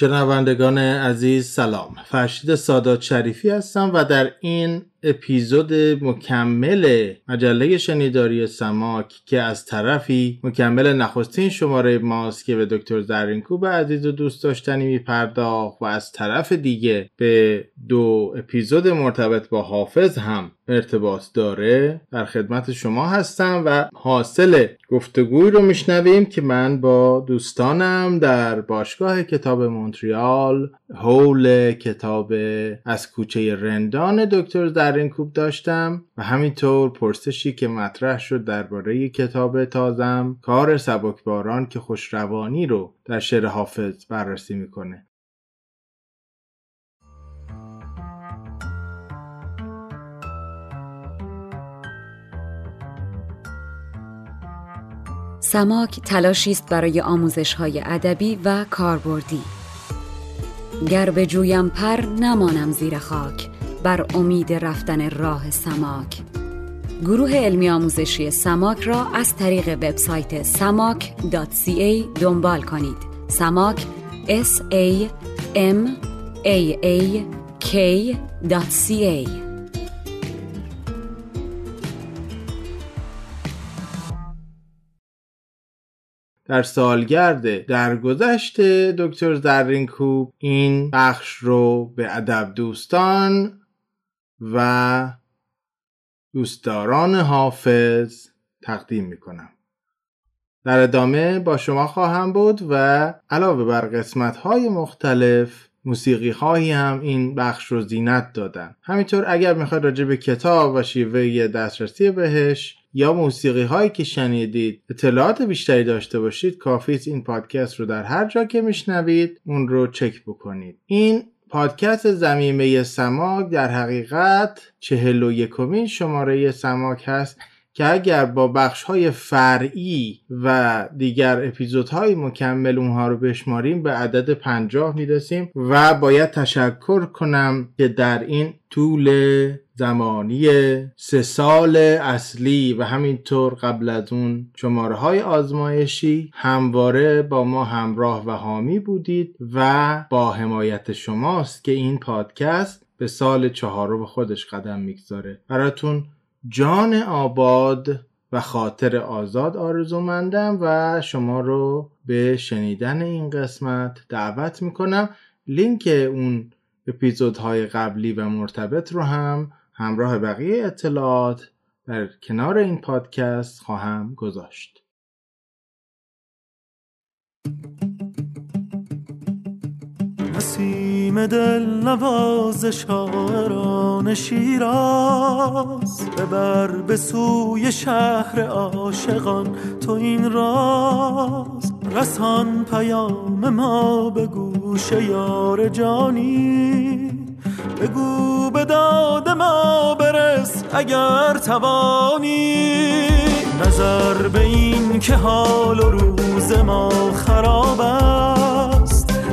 شنوندگان عزیز سلام. فرشید سادات شریفی هستم و در این اپیزود مکمل مجله شنیداری سماک که از طرفی مکمل نخستین شماره ماست که به دکتر زرینکوب عزیز و دوست داشتنی میپرداخت و از طرف دیگه به دو اپیزود مرتبط با حافظ هم ارتباط داره. در خدمت شما هستم و حاصل گفتگوی رو میشنویم که من با دوستانم در باشگاه کتاب مونتریال حول کتاب از کوچه رندان دکتر زرینکوب داشتم و همینطور پرسشی که مطرح شد درباره کتاب تازم کار سبکباران که خوشروانی رو در شعر حافظ بررسی می‌کنه. سماک تلاشی است برای آموزش های ادبی و کاربردی. گر به جویم پر نمانم زیر خاک بر امید رفتن راه سماک. گروه علمی آموزشی سماک را از طریق وبسایت samak.ca دنبال کنید. سماک s a m a a k.ca در سالگرد درگذشت دکتر زرینکوب این بخش رو به ادب دوستان و دوستداران حافظ تقدیم می‌کنم. در ادامه با شما خواهم بود و علاوه بر قسمت های مختلف موسیقی هایی هم این بخش رو زینت دادن. همینطور اگر می‌خواید راجع به کتاب و شیوه دسترسی بهش یا موسیقی هایی که شنیدید اطلاعات بیشتری داشته باشید کافی این پادکست رو در هر جا که میشنوید اون رو چک بکنید. این پادکست زمیمه سماک در حقیقت چهل و یکمین شماره سماک هست. که اگر با بخش های فرعی و دیگر اپیزودهای مکمل اونها رو بشماریم به عدد پنجاه می‌رسیم و باید تشکر کنم که در این طول زمانی سه سال اصلی و همینطور قبل از اون شماره های آزمایشی همواره با ما همراه و حامی بودید و با حمایت شماست که این پادکست به سال چهارم خودش قدم می‌گذاره. براتون جان آباد و خاطر آزاد آرزومندم و شما رو به شنیدن این قسمت دعوت می‌کنم لینک اون اپیزودهای قبلی و مرتبط رو هم همراه بقیه اطلاعات در کنار این پادکست خواهم گذاشت. نسیم دل نواز شاعران شیراز. ببر به سوی شهر عاشقان تو این راز. رسان پیام ما به گوش یار جانی. بگو به داد ما برس اگر توانی. نظر به این که حال و روز ما خراب است.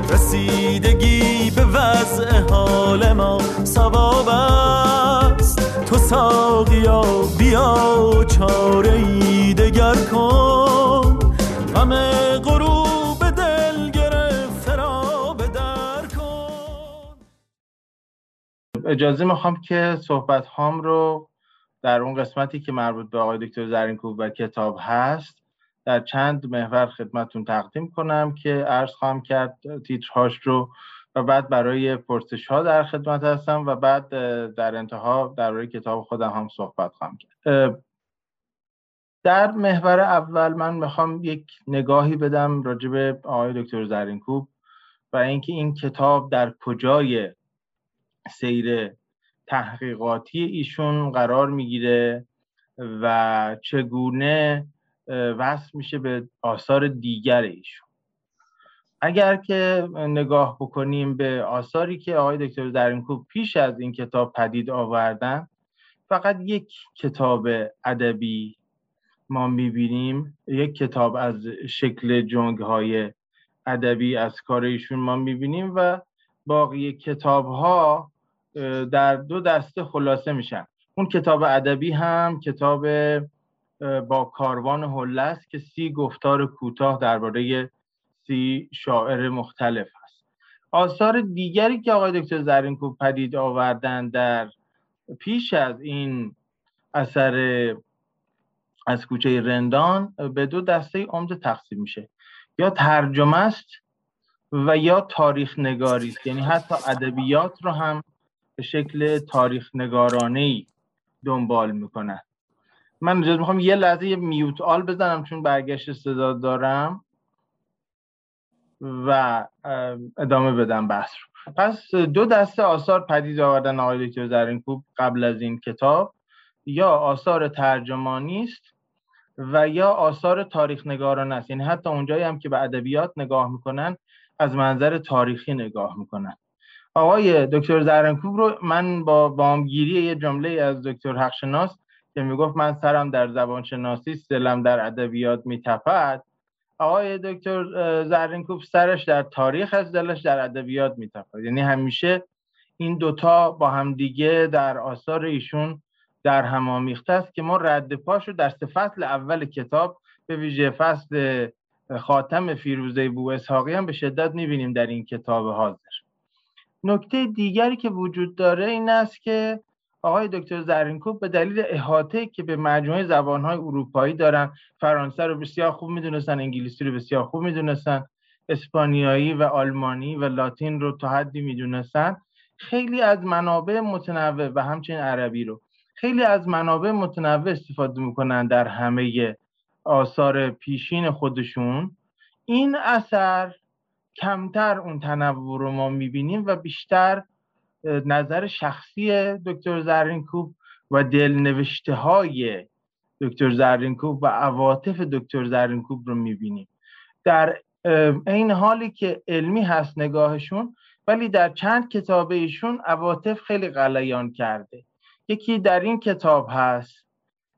رسیدگی به وضع حال ما سواب است. تو ساقیا بیا چاره ای دگر کن. همه غروب دل گرفته را به در کن. اجازه می‌خوام که صحبت هام رو در اون قسمتی که مربوط به آقای دکتر زرینکوب و کتاب هست در چند محور خدمتون تقدیم کنم که عرض خواهم کرد تیترهاش رو و بعد برای پرسش ها در خدمت هستم و بعد در انتها درباره کتاب خودم هم صحبت خواهم کرد. در محور اول من می‌خوام یک نگاهی بدم راجع به آقای دکتر زرینکوب و اینکه این کتاب در کجای سیر تحقیقاتی ایشون قرار می‌گیره و چگونه وصل میشه به آثار دیگر ایشون. اگر که نگاه بکنیم به آثاری که آقای دکتر زرینکوب پیش از این کتاب پدید آوردن فقط یک کتاب ادبی ما می‌بینیم. یک کتاب از شکل جنگ های ادبی از کار ایشون ما می‌بینیم و باقی کتاب ها در دو دسته خلاصه میشن. اون کتاب ادبی هم کتاب با کاروان هله است که سی گفتار کوتاه درباره سی شاعر مختلف هست آثار دیگری که آقای دکتر زرینکوب پدید آوردن در پیش از این اثر از کوچه رندان به دو دسته عمده تقسیم میشه. یا ترجمه است و یا تاریخ نگاری است. یعنی حتی ادبیات رو هم به شکل تاریخ نگارانه ای دنبال می‌کنن. من اجازه می‌خوام یه لحظه یه میوت آل بزنم چون برگشت صدا دارم. و ادامه بدم بحث رو. پس دو دسته آثار پدید آوردن آقای دکتر زرینکوب قبل از این کتاب. یا آثار ترجمانی است و یا آثار تاریخ نگاران است. یعنی حتی اونجایی هم که به ادبیات نگاه می‌کنن از منظر تاریخی نگاه می‌کنن. آقای دکتر زرنکوب رو من با وامگیری یه جمله از دکتر حقشناس که می‌گفت من سرم در زبان شناسی سلم در ادبیات میتپد. آقای دکتر زرینکوب سرش در تاریخ از دلش در ادبیات میتپد. یعنی همیشه این دوتا با همدیگه در آثار ایشون در هم آمیخته است که ما رد پاش رو در فصل اول کتاب به ویژه فصل خاتم فیروزه بو اسحاقی هم به شدت می‌بینیم در این کتاب حاضر. نکته دیگری که وجود داره این است که آقای دکتر زرینکوب به دلیل احاطه که به مجموعه زبانهای اروپایی دارن فرانسه رو بسیار خوب می‌دونستن انگلیسی رو بسیار خوب می‌دونستن اسپانیایی و آلمانی و لاتین رو تا حدی می‌دونستن خیلی از منابع متنوع و همچنین عربی رو. خیلی از منابع متنوع استفاده می‌کنن در همه آثار پیشین خودشون. این اثر کمتر اون تنوع رو ما می‌بینیم و بیشتر نظر شخصی دکتر زرینکوب و دلنوشته های دکتر زرینکوب و عواطف دکتر زرینکوب رو می‌بینیم. در این حالی که علمی هست نگاهشون ولی در چند کتاب ایشون عواطف خیلی غلیان کرده. یکی در این کتاب هست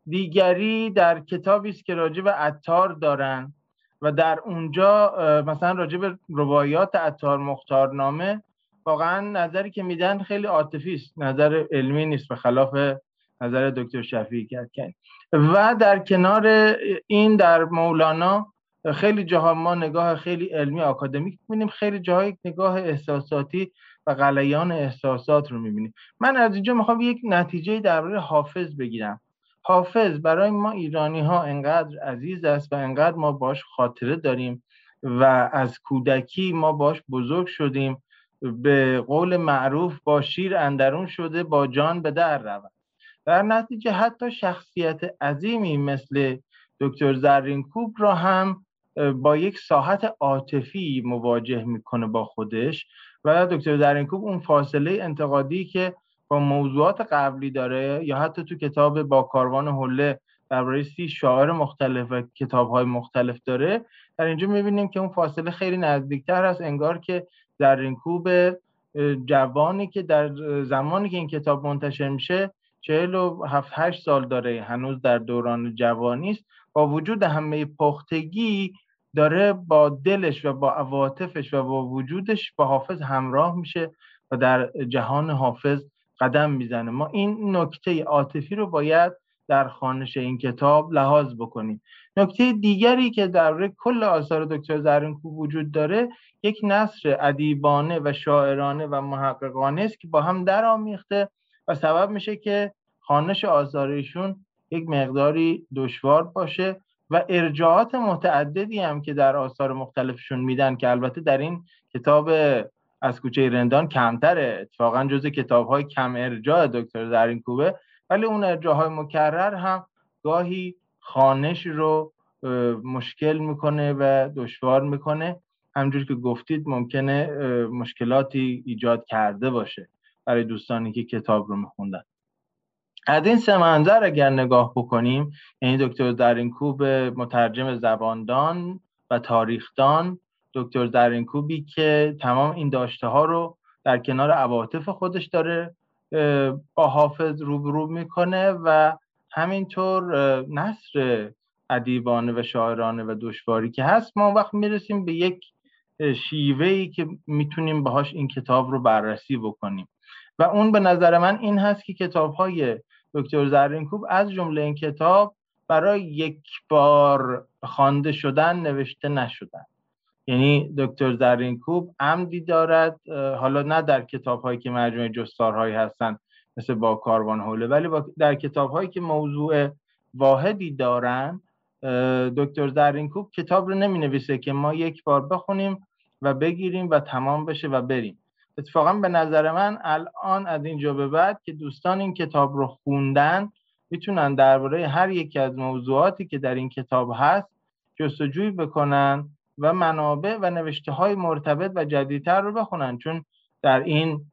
دیگری در کتابی است که راجع به عطار دارن و در اونجا مثلا راجع به روایات عطار مختارنامه واقعا نظری که میدن خیلی عاطفی است. نظر علمی نیست به خلاف نظر دکتر شفیعی کرد و در کنار این در مولانا خیلی جاها ما نگاه خیلی علمی آکادمیک می‌بینیم. خیلی جاهای نگاه احساساتی و غلیان احساسات رو می‌بینیم. من از اینجا می‌خوام یک نتیجه درباره حافظ بگیرم. حافظ برای ما ایرانی ها انقدر عزیز است و انقدر ما باش خاطره داریم و از کودکی ما باش بزرگ شدیم. به قول معروف با شیر اندرون شده با جان به در رود. در نتیجه حتی شخصیت عظیمی مثل دکتر زرینکوب را هم با یک ساحت عاطفی مواجه می‌کنه با خودش. و دکتر زرینکوب اون فاصله انتقادی که با موضوعات قبلی داره یا حتی تو کتاب با کاروان حله درباره سی شاعر مختلف و کتاب های مختلف داره در اینجا می‌بینیم که اون فاصله خیلی نزدیکتر هست انگار که در این کوب جوانی که در زمانی که این کتاب منتشر میشه چهل و هفت هشت سال داره. هنوز در دوران جوانی است. با وجود همه پختگی داره با دلش و با عواطفش و با وجودش با حافظ همراه میشه و در جهان حافظ قدم می‌زنه. ما این نکته عاطفی رو باید در خانش این کتاب لحاظ بکنیم. نکته دیگری که در کل آثار دکتر زرینکو وجود داره یک نصر ادیبانه و شاعرانه و محققانه است که با هم درآمیخته و سبب میشه که خانش آثارشون یک مقداری دشوار باشه و ارجاعات متعددی هم که در آثار مختلفشون میدن که البته در این کتاب از کوچه رندان کمتره اتفاقا جز کتاب های کم ارجاع دکتر زرینکوبه ولی اون ارجاهای مکرر هم گاهی خانش رو مشکل می‌کنه و دشوار می‌کنه. همجور که گفتید ممکنه مشکلاتی ایجاد کرده باشه برای دوستانی که کتاب رو میخوندن. از این سه منظر اگر نگاه بکنیم یعنی دکتر درینکوب مترجم زباندان و تاریخدان دکتر درینکوبی که تمام این داشته ها رو در کنار عواطف خودش داره با حافظ روبرو می‌کنه و همینطور نصر ادیبانه و شاعرانه و دشواری که هست ما وقت می‌رسیم به یک شیوهی که می‌تونیم باهاش این کتاب رو بررسی بکنیم. و اون به نظر من این هست که کتاب های دکتر زرینکوب از جمله این کتاب برای یک بار خوانده شدن نوشته نشدن. یعنی دکتر زرینکوب عمدی دارد حالا نه در کتاب هایی که مجموعه جستارهایی هستن مثل با کاروان حوله. ولی در کتاب هایی که موضوع واحدی دارن دکتر زرینکوب کتاب رو نمی نویسه که ما یک بار بخونیم و بگیریم و تمام بشه و بریم. اتفاقا به نظر من الان از اینجا به بعد که دوستان این کتاب رو خوندن می‌تونن درباره هر یکی از موضوعاتی که در این کتاب هست جستجوی بکنن و منابع و نوشته های مرتبط و جدیدتر رو بخونن. چون در این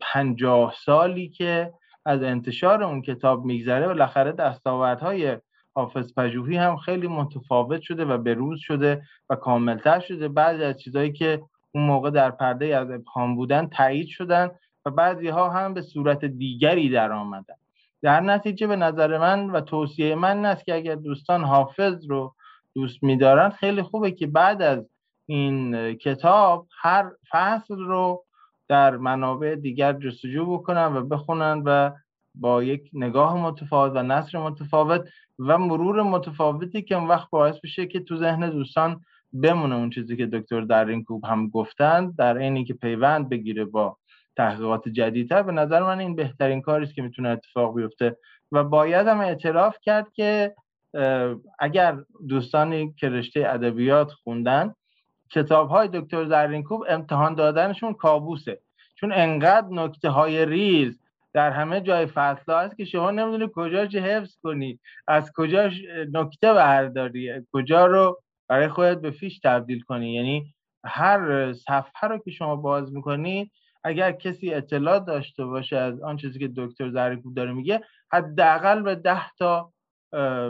پنجاه سالی که از انتشار اون کتاب میگذره و لخره دستاوردهای حافظ پژوهی هم خیلی متفاوت شده و بروز شده و کاملتر شده. بعضی از چیزهایی که اون موقع در پرده از ابهام بودن تایید شدن و بعضی ها هم به صورت دیگری در آمدن. در نتیجه به نظر من و توصیه من است که اگر دوستان حافظ رو دوست میدارن خیلی خوبه که بعد از این کتاب هر فصل رو در منابع دیگر جستجو بکنن و بخونن و با یک نگاه متفاوت و نصر متفاوت و مرور متفاوتی که اون وقت باعث بشه که تو ذهن دوستان بمونه اون چیزی که دکتر درینکوب هم گفتن در اینی که پیوند بگیره با تحقیقات جدیدتر. به نظر من این بهترین کاری است که می‌تونه اتفاق بیفته و باید هم اعتراف کرد که اگر دوستانی که رشته ادبیات خوندن کتاب های دکتر زرینکوب امتحان دادنشون کابوسه. چون انقدر نکته های ریز در همه جای فصل هست که شما نمی‌دونی کجاش حفظ کنی از کجاش نکته برداری کجا رو برای خودت به فیش تبدیل کنی. یعنی هر صفحه رو که شما باز می‌کنی اگر کسی اطلاع داشته باشه از آن چیزی که دکتر زرینکوب داره میگه حداقل به ده تا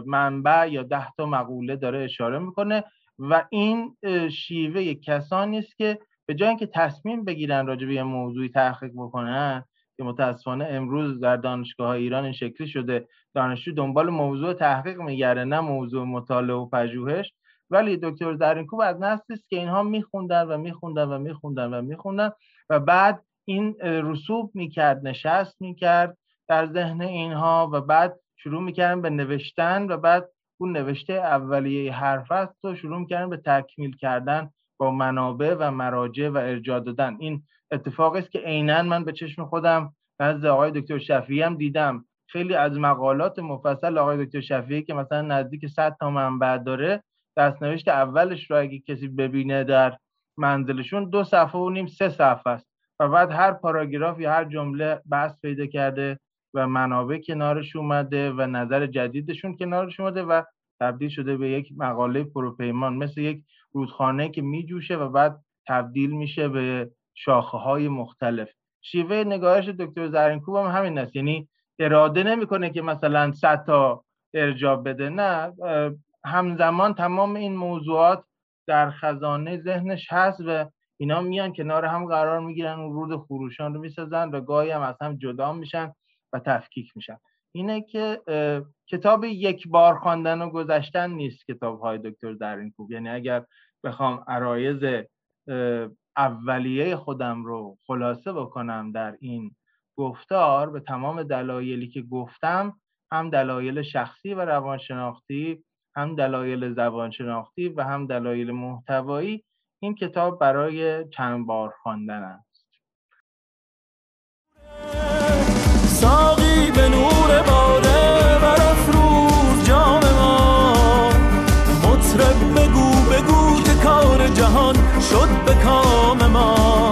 منبع یا ده تا مقوله داره اشاره می‌کنه. و این شیوه کسانی است که به جای اینکه تصمیم بگیرن راجع به یه موضوعی تحقیق بکنن که متاسفانه امروز در دانشگاه های ایران این شکلی شده. دانشجو دنبال موضوع تحقیق میگره نه موضوع مطالعه و پژوهش. ولی دکتر زرینکوب از نسلی است که اینها میخوندن و میخوندن و میخوندن و میخوندن و بعد این رسوب می‌کرد نشست می‌کرد در ذهن اینها و بعد شروع می‌کردن به نوشتن و بعد اون نوشته اولیه حرف است رو شروع می‌کردن به تکمیل کردن با منابع و مراجع و ارجاع دادن. این اتفاقی است که عینا من به چشم خودم نزد آقای دکتر شفیعی هم دیدم. خیلی از مقالات مفصل آقای دکتر شفیعی که مثلا نزدیک 100 تا منبع داره دستنوشت اولش رو اگه کسی ببینه در منزلشون دو صفحه و نیم سه صفحه است. و بعد هر پاراگراف یا هر جمله بحث پیدا کرده. و منابع کنارش اومده و نظر جدیدشون کنارش اومده و تبدیل شده به یک مقاله پروپیمان مثل یک رودخانه که میجوشه و بعد تبدیل میشه به شاخه های مختلف. شیوه نگاهش دکتر زرینکوب هم همین است. یعنی اراده نمی‌کنه که مثلا 100 تا ارجاب بده. نه همزمان تمام این موضوعات در خزانه ذهنش هست و اینا میان کنار هم قرار می‌گیرن و رود خروشان رو می‌سازن و گاهی هم از هم جدا میشن. و تفکیک میشن. اینه که کتاب یک بار خواندن و گذشتن نیست کتاب های دکتر درینکوب. یعنی اگر بخوام عرایز اولیه خودم رو خلاصه بکنم در این گفتار به تمام دلایلی که گفتم هم دلایل شخصی و روانشناختی هم دلایل زبانشناختی و هم دلایل محتوایی این کتاب برای چند بار خواندن است ساقی به نور باده برافروز جام ما. مطرب بگو بگو که کار جهان شد به کام ما.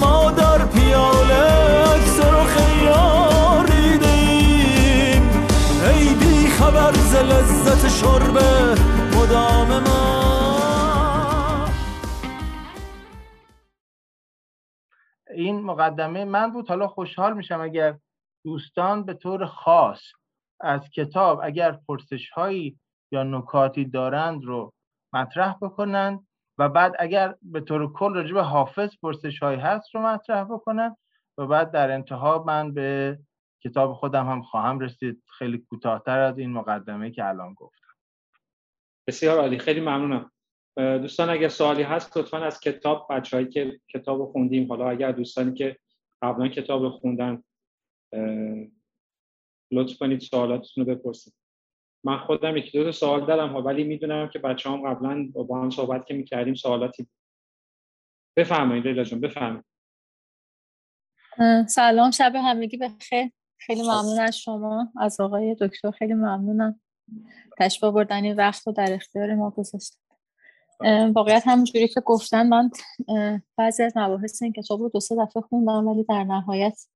ما در پیاله اکثر و خیار دیدیم. ای بی خبر ز لذت شربه مدام ما. این مقدمه من بود. حالا خوشحال میشم اگر دوستان به طور خاص از کتاب اگر پرسش هایی یا نکاتی دارند رو مطرح بکنند و بعد اگر به طور کل راجع به حافظ پرسش هایی هست رو مطرح بکنن و بعد در انتها من به کتاب خودم هم خواهم رسید. خیلی کوتاهتر از این مقدمه که الان گفتم. بسیار عالی. خیلی ممنونم. دوستان اگر سوالی هست لطفا از کتاب بچههایی که کتاب خوندیم حالا اگر دوستانی که قبلا کتاب خوندن لطف کنید سوالاتتون رو بپرسید. من خودم یکی دو سوال دارم ولی می‌دونم که بچه هم قبلا با هم صحبت که می‌کردیم سوالاتی بفرمایید لیلا جان بفرمایید. سلام شب همگی بخیر خیلی ممنون از شما. از آقای دکتر خیلی ممنونم. تشبه بردن این وقت رو در اختیار ما گذاشتن واقعیت همونجوری که گفتن من بعضی از مباحث این کتاب رو دو سه دفعه خوندم ولی در نهایت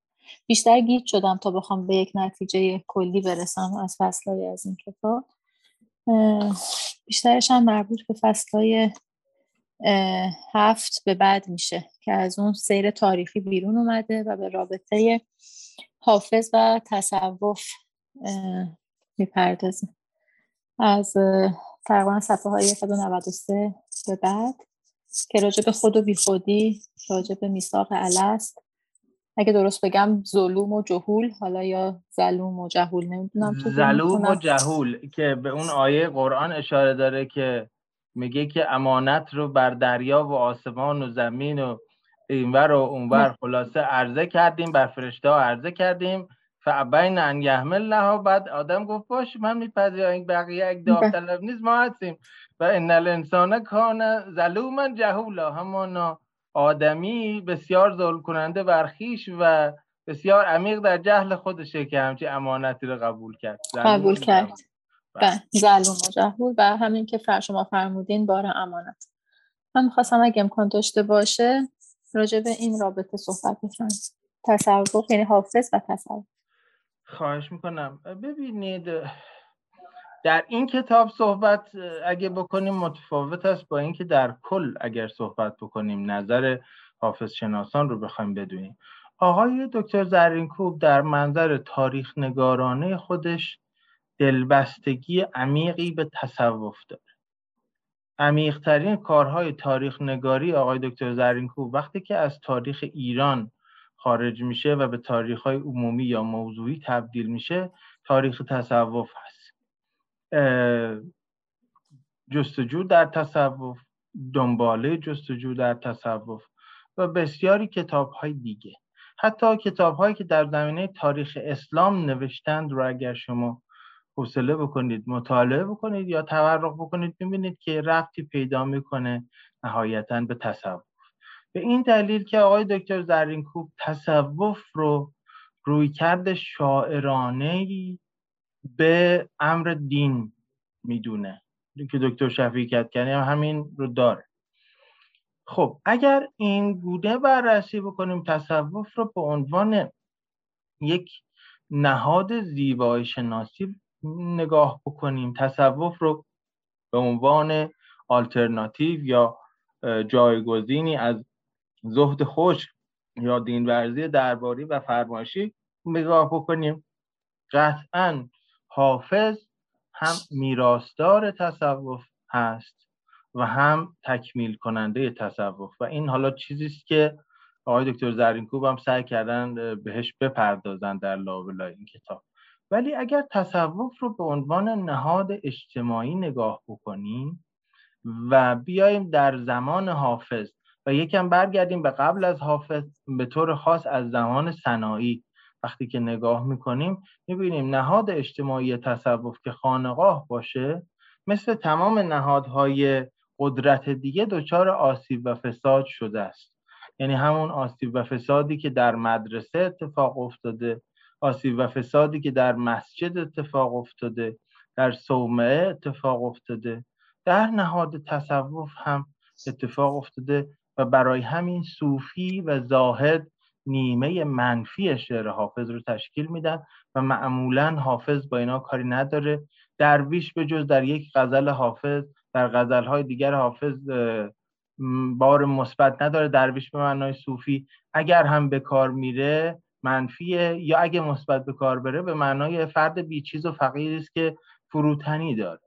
بیشتر گیت شدم تا بخوام به یک نتیجه کلی برسم از فصلهای از این کتاب. بیشترش هم مربوط به فصلهای هفت به بعد میشه که از اون سیر تاریخی بیرون اومده و به رابطه حافظ و تصوف می‌پردازه. از تقریبا صفحه های 193 به بعد که راجع به خود و بیخودی راجع به میثاق الست اگه درست بگم ظلوم و جهول حالا یا ظلوم و جهول نمی‌دونم تو ظلوم و جهول که به اون آیه قرآن اشاره داره که میگه که امانت رو بر دریا و آسمان و زمین و اینور و اونور خلاصه عرضه کردیم بر فرشته ها عرضه کردیم. فعبین ان یحمل لها بعد آدم گفت باش من میپذیرم این بقیه یک داوطلب نیست ما هستیم. و ان الانسان کان ظلوما جهولا همانا آدمی بسیار ظلم کننده برخیش و بسیار عمیق در جهل خودشه که همچی امانتی رو قبول کرد. قبول کرد. بله. ظلوم و جهول و همین که فر شما فرمودین بار امانت. من می‌خواستم اگه امکان داشته باشه راجع به این رابطه صحبت بکنم. تصور یعنی حافظ و تصور خواهش می‌کنم. ببینید در این کتاب صحبت اگه بکنیم متفاوت است با اینکه در کل اگر صحبت بکنیم نظر حافظ شناسان رو بخوایم بدونیم. آقای دکتر زرینکوب در منظر تاریخ نگارانه خودش دلبستگی عمیقی به تصوف داره. عمیقترین کارهای تاریخ نگاری آقای دکتر زرینکوب وقتی که از تاریخ ایران خارج میشه و به تاریخ های عمومی یا موضوعی تبدیل میشه تاریخ تصوف جستجو در تصوف دنباله جستجو در تصوف و بسیاری کتاب های دیگه. حتی کتاب هایی که در زمینه تاریخ اسلام نوشتند رو اگر شما حوصله بکنید مطالعه بکنید یا تورق بکنید ببینید که رفتی پیدا می‌کنه نهایتا به تصوف. به این دلیل که آقای دکتر زرینکوب تصوف رو روی کرد شاعرانه به امر دین می‌دونه. که دکتر شفیع کتکنی هم همین رو داره. خب اگر این گونه بررسی بکنیم تصوف رو به عنوان یک نهاد زیبایی شناسی نگاه بکنیم. تصوف رو به عنوان آلترناتیو یا جایگزینی از زهد خوش یا دینورزی درباری و فرمایشی نگاه بکنیم. قطعا حافظ هم میراستار تصوف هست و هم تکمیل کننده تصوف. و این حالا چیزی است که آقای دکتر زرینکوب هم سعی کردن بهش بپردازن در لابلای این کتاب. ولی اگر تصوف رو به عنوان نهاد اجتماعی نگاه بکنیم و بیایم در زمان حافظ و یکم برگردیم به قبل از حافظ به طور خاص از زمان سنایی وقتی که نگاه می‌کنیم می‌بینیم نهاد اجتماعی تصوف که خانقاه باشه مثل تمام نهادهای قدرت دیگه دچار آسیب و فساد شده است. یعنی همون آسیب و فسادی که در مدرسه اتفاق افتاده آسیب و فسادی که در مسجد اتفاق افتاده در صومعه اتفاق افتاده. در نهاد تصوف هم اتفاق افتاده و برای همین صوفی و زاهد نیمه منفی شعر حافظ رو تشکیل میدن و معمولا حافظ با اینا کاری نداره. درویش به جز در یک غزل حافظ در غزلهای دیگر حافظ بار مثبت نداره. درویش به معنای صوفی اگر هم به کار میره منفیه یا اگه مثبت به کار بره به معنای فرد بیچیز و فقیری است که فروتنی داره.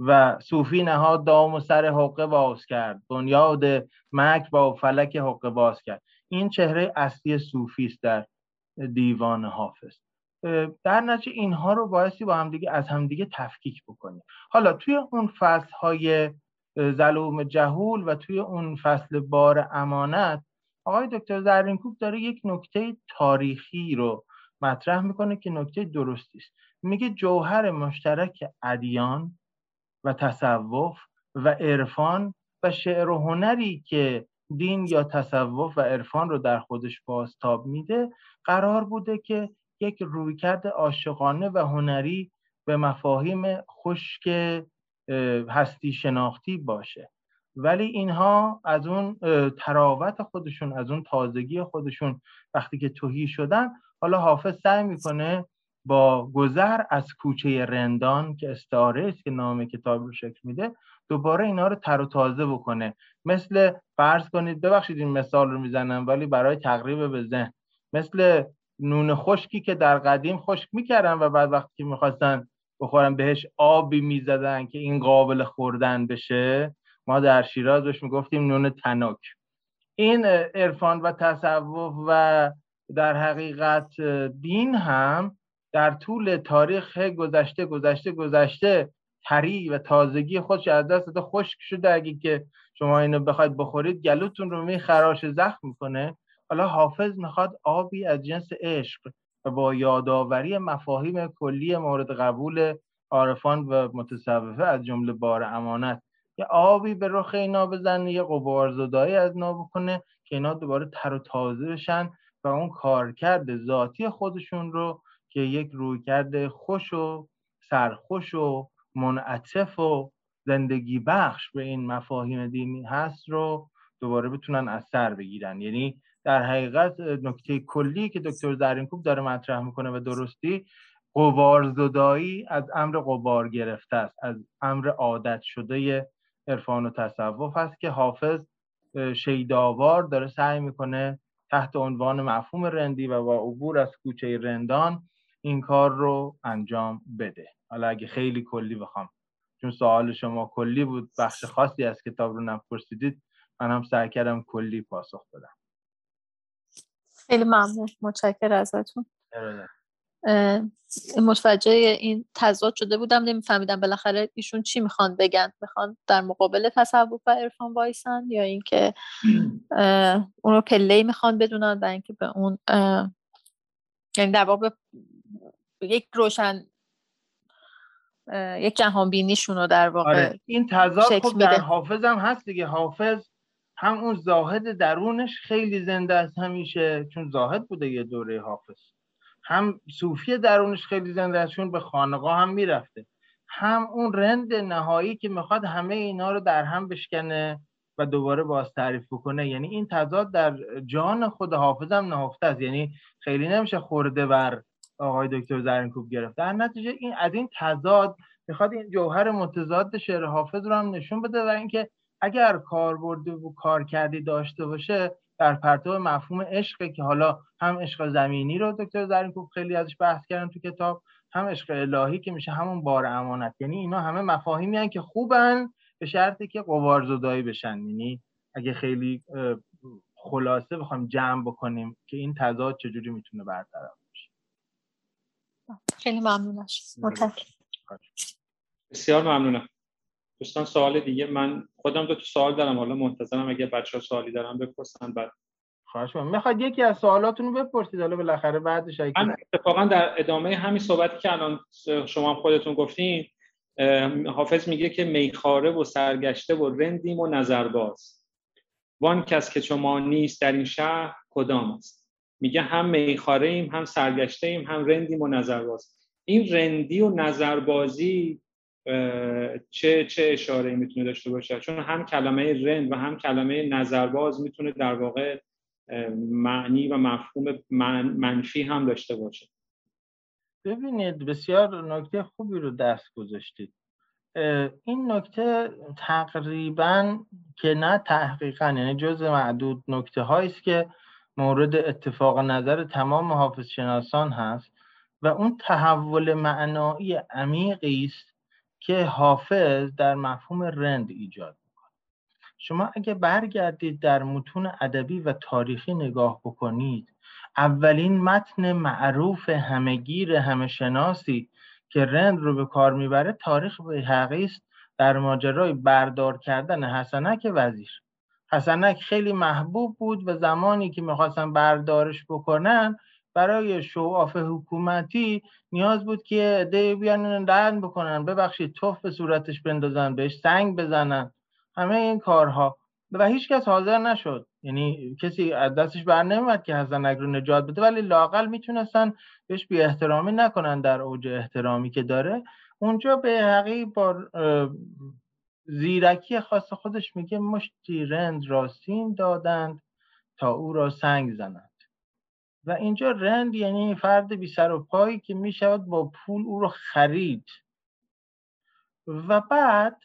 و صوفی نهاد دام و سر حقه باز کرد. بنیاد مک با فلک حقه باز کرد. این چهره اصلی صوفی است در دیوان حافظ. در نتیجه اینها رو بایستی با همدیگه از همدیگه تفکیک بکنیم. حالا توی اون فصل های ظلوم جهول و توی اون فصل بار امانت آقای دکتر زرینکوب داره یک نکته تاریخی رو مطرح می‌کنه که نکته درستی است. میگه جوهر مشترک ادیان و تصوف و عرفان و شعر و هنری که دین یا تصوف و عرفان رو در خودش بازتاب میده قرار بوده که یک رویکرد عاشقانه و هنری به مفاهیم خشک هستی شناختی باشه. ولی اینها از اون تراوت خودشون از اون تازگی خودشون وقتی که توهی شدن حالا حافظ سعی می‌کنه با گذر از کوچه رندان که استعاره است که نام کتاب رو شکل میده دوباره اینا رو تر و تازه بکنه. مثل فرض کنید ببخشید این مثال رو می‌زنم ولی برای تقریب به ذهن. مثل نون خشکی که در قدیم خشک می‌کردن و بعد وقتی که می‌خواستن بخورن بهش آبی می‌زدن که این قابل خوردن بشه ما در شیراز بهش می‌گفتیم نون تنک. این عرفان و تصوف و در حقیقت دین هم در طول تاریخ گذشته گذشته گذشته تری و تازگی خودش از دست خشک شده. اگه که شما اینو بخواید بخورید گلوتون رو میخراش زخم می‌کنه. حالا حافظ می‌خواد آبی از جنس عشق و با یادآوری مفاهیم کلی مورد قبول عارفان و متصوفه از جمله بار امانت. یه آبی به رخ اینا بزنه یه قبار زدایی از اینا بکنه که اینا دوباره تر و تازه بشن و اون کارکرد ذاتی خودشون رو که یک رویکرد خوش و سرخوش و منعطف و زندگی بخش به این مفاهیم دینی هست رو دوباره بتونن اثر بگیرن. یعنی در حقیقت نکته کلی که دکتر زرینکوب داره مطرح می‌کنه و درستی قبار زدایی از امر قبار گرفته است از امر عادت شده عرفان و تصوف هست که حافظ شیداوار داره سعی می‌کنه تحت عنوان مفهوم رندی و با عبور از کوچه رندان این کار رو انجام بده. حالا اگه خیلی کلی بخوام. چون سوال شما کلی بود بخش خاصی از کتاب رو نپرسیدید من هم سعی کردم کلی پاسخ بدم. خیلی ممنون. متشکر ازتون. متوجه این تضاد شده بودم نمیفهمیدم بالاخره ایشون چی می‌خوان بگن. می‌خوان در مقابل تصوف و عرفان وایسن یا اینکه اون رو پله می‌خوان بدونن و اینکه به اون یعنی در واقع یک روشن یک جهان بینیشون رو در واقع آره. این تضاد خب در حافظ هم هست دیگه. حافظ هم اون زاهد درونش خیلی زنده است همیشه چون زاهد بوده یه دوره حافظ. هم صوفی درونش خیلی زنده است چون به خانقاه هم می‌رفته. هم اون رند نهایی که می‌خواد همه اینا رو در هم بشکنه و دوباره باز تعریف بکنه. یعنی این تضاد در جان خود حافظ هم نهفته است. یعنی خیلی نمیشه خورده بر آقای دکتر زرینکوب گرفت. در نتیجه این از این تضاد می‌خواد این جوهر متضاد شعر حافظ رو هم نشون بده و اینکه اگر کار برده و کار کردی داشته باشه در پرتو مفهوم عشق که حالا هم عشق زمینی رو دکتر زرینکوب خیلی ازش بحث کردن تو کتاب هم عشق الهی که میشه همون بار امانت. یعنی اینا همه مفاهیمی هن که خوبن به شرطی که قوار زدایی بشن. یعنی اگه خیلی خلاصه بخوایم جمع بکنیم که این تضاد چجوری می‌تونه برطرف خیلی ممنونش بسیار ممنونم. دوستان سوال دیگه. من خودم دو تا سوال دارم. حالا منتظرم اگه بچه ها سوالی دارم بپرسن بعد. خواهش می‌کنم. می‌خواد یکی از سوالاتون رو بپرسید. حالا بالاخره بعدش من اتفاقا در ادامه همین صحبتی که الان شما هم خودتون گفتین حافظ میگه که میخاره و سرگشته و رندیم و نظرباز. وان کس که شما نیست در این شهر کدام است؟ میگه هم میخاره ایم هم سرگشته ایم هم رندیم و نظرباز. این رندی و نظربازی چه چه اشاره می‌تونه داشته باشه؟ چون هم کلمه رند و هم کلمه نظرباز می‌تونه در واقع معنی و مفهوم منفی هم داشته باشه. ببینید بسیار نکته خوبی رو دست گذاشتید. این نکته تقریبا که نه تحقیقا یعنی جز معدود نکته است که مورد اتفاق نظر تمام حافظ شناسان هست و اون تحول معنایی عمیقی است که حافظ در مفهوم رند ایجاد می‌کنه. شما اگه برگردید در متون ادبی و تاریخی نگاه بکنید اولین متن معروف همگیر همه شناسی که رند رو به کار می‌بره تاریخ بیهقی است در ماجرای بردار کردن حسنک وزیر. حسنک خیلی محبوب بود و زمانی که می‌خواستن بردارش بکنن برای شواف حکومتی نیاز بود که عده بیان لعن بکنن ببخشید توف به صورتش بندازن بهش سنگ بزنن. همه این کارها. و هیچ کس حاضر نشد. یعنی کسی از دستش بر که حسنک رو نجات بده ولی لاقل می‌تونستن بهش بی احترامی نکنن در اوج احترامی که داره. اونجا به حقیقی با زیرکی خاص خودش میگه مشتی رند راستین دادند تا او را سنگ زنند. و اینجا رند یعنی فرد بی سر و پایی که می‌شود با پول او را خرید. و بعد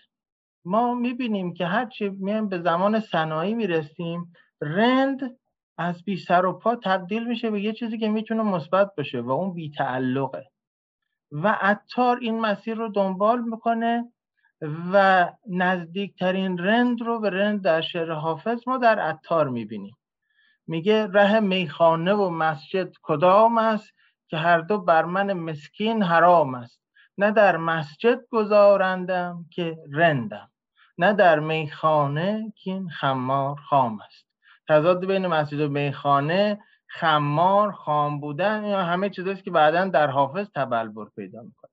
ما می‌بینیم که هرچی میایم به زمان صنایع می‌رسیم رند از بی سر و پا تبدیل میشه به یه چیزی که می‌تونه مثبت باشه و اون بی تعلقه. و عطار این مسیر رو دنبال می‌کنه و نزدیکترین رند رو به رند در شعر حافظ ما در عطار می‌بینیم. میگه ره میخانه و مسجد کدام است که هر دو بر من مسکین حرام است. نه در مسجد گذارندم که رندم. نه در میخانه که این خمار خام است. تضاد بین مسجد و میخانه خمار خام بودن یا همه چیزاست که بعدا در حافظ تبلبر پیدا می‌کنه.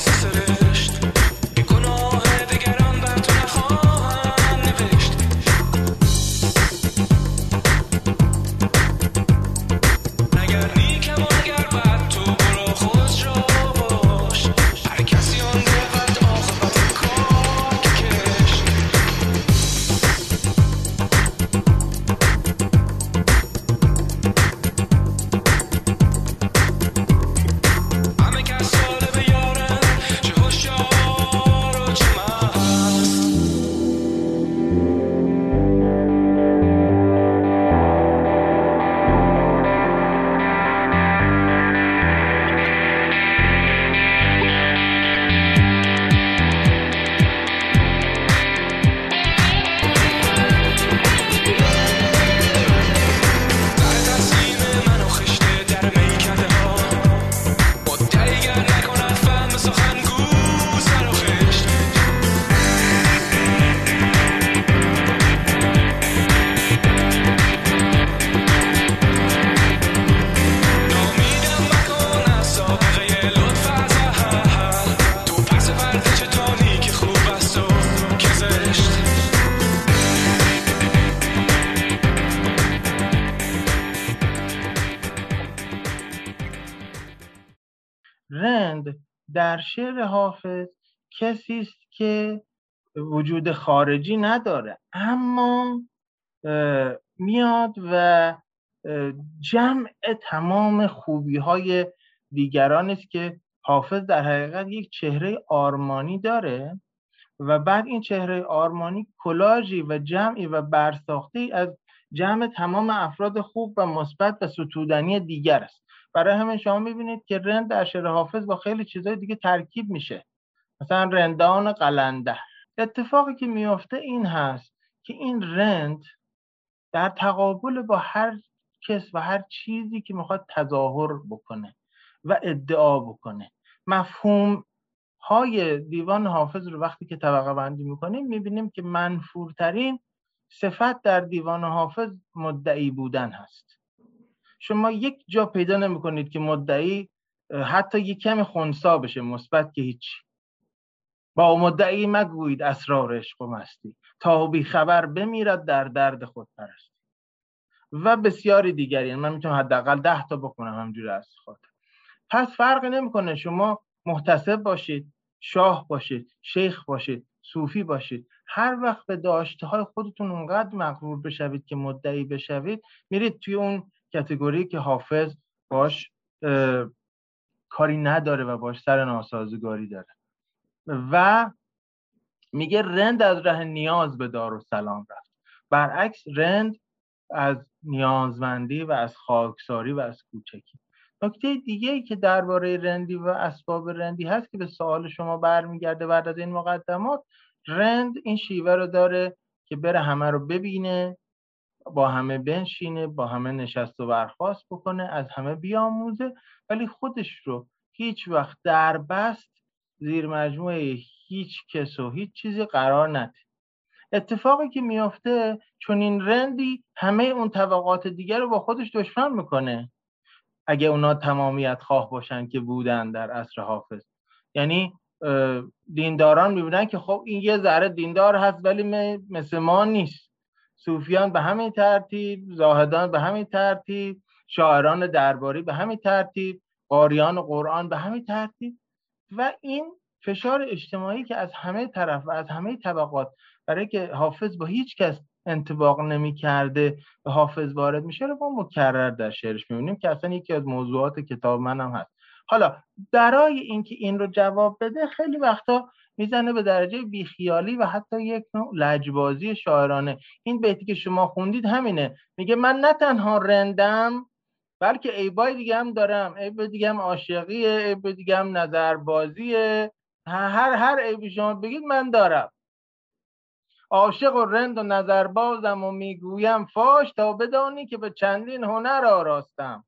serena. در شعر حافظ کسی است که وجود خارجی نداره اما میاد و جمع تمام خوبی های دیگران است که حافظ در حقیقت یک چهره آرمانی داره و بعد این چهره آرمانی کلاژی و جمعی و برساخته از جمع تمام افراد خوب و مثبت و ستودنی دیگر است. برای همین شما می‌بینید که رند در شعر حافظ با خیلی چیزهای دیگه ترکیب میشه. مثلا رندان قلنده اتفاقی که میافته این هست که این رند در تقابل با هر کس و هر چیزی که می‌خواد تظاهر بکنه و ادعا بکنه. مفهوم های دیوان حافظ رو وقتی که طبقه بندی می‌کنیم می‌بینیم که منفورترین صفت در دیوان حافظ مدعی بودن هست. شما یک جا پیدا نمی کنید که مدعی حتی یک کم خونسا بشه مثبت که هیچ. با مدعی مگویید اسرار عشق و مستی. تا بی خبر بمیرد در درد خود پرستی. و بسیاری دیگری من می‌تونم حداقل ده تا بکنم همجوری از خاطر. پس فرق نمی‌کنه شما محتسب باشید شاه باشید شیخ باشید صوفی باشید. هر وقت به داشته های خودتون اونقدر مغرور بشوید که مدعی بشوید میرید توی اون کتگوری که حافظ باش کاری نداره و باش سر ناسازگاری داره. و میگه رند از ره نیاز به دار و سلام رفت. برعکس رند از نیازمندی و از خاکساری و از کوچکی. نکته دیگه ای که درباره رندی و اسباب رندی هست که به سوال شما برمیگرده بعد از این مقدمات رند این شیوه رو داره که بره همه رو ببینه با همه بنشینه با همه نشست و برخواست بکنه از همه بیاموزه. ولی خودش رو هیچ وقت در بست زیر مجموعه هیچ کس و هیچ چیزی قرار نده. اتفاقی که میافته چون این رندی همه اون طبقات دیگر رو با خودش دشمن می‌کنه. اگه اونا تمامیت خواه باشن که بودن در عصر حافظ. یعنی دینداران می‌بینن که خب این یه ذره دیندار هست ولی مثل ما نیست. صوفیان به همین ترتیب زاهدان به همین ترتیب شاعران درباری به همین ترتیب قاریان قرآن به همین ترتیب. و این فشار اجتماعی که از همه طرف و از همه طبقات برای که حافظ با هیچ کس انتباق نمی کرده به حافظ وارد میشه رو ما مکرر در شعرش می‌بینیم که اصلا یکی از موضوعات کتاب منم هست. حالا برای اینکه این رو جواب بده خیلی وقتا می‌زنه به درجه بیخیالی و حتی یک نوع لجبازی شاعرانه. این بیتی که شما خوندید همینه. میگه من نه تنها رندم بلکه عیبای دیگه هم دارم. عیب دیگه هم عاشقیه عیب دیگه هم نظربازیه. هر هر عیبی شما بگید من دارم. عاشق و رند و نظربازم و می‌گویم فاش تا بدانی که به چندین هنر آراستم.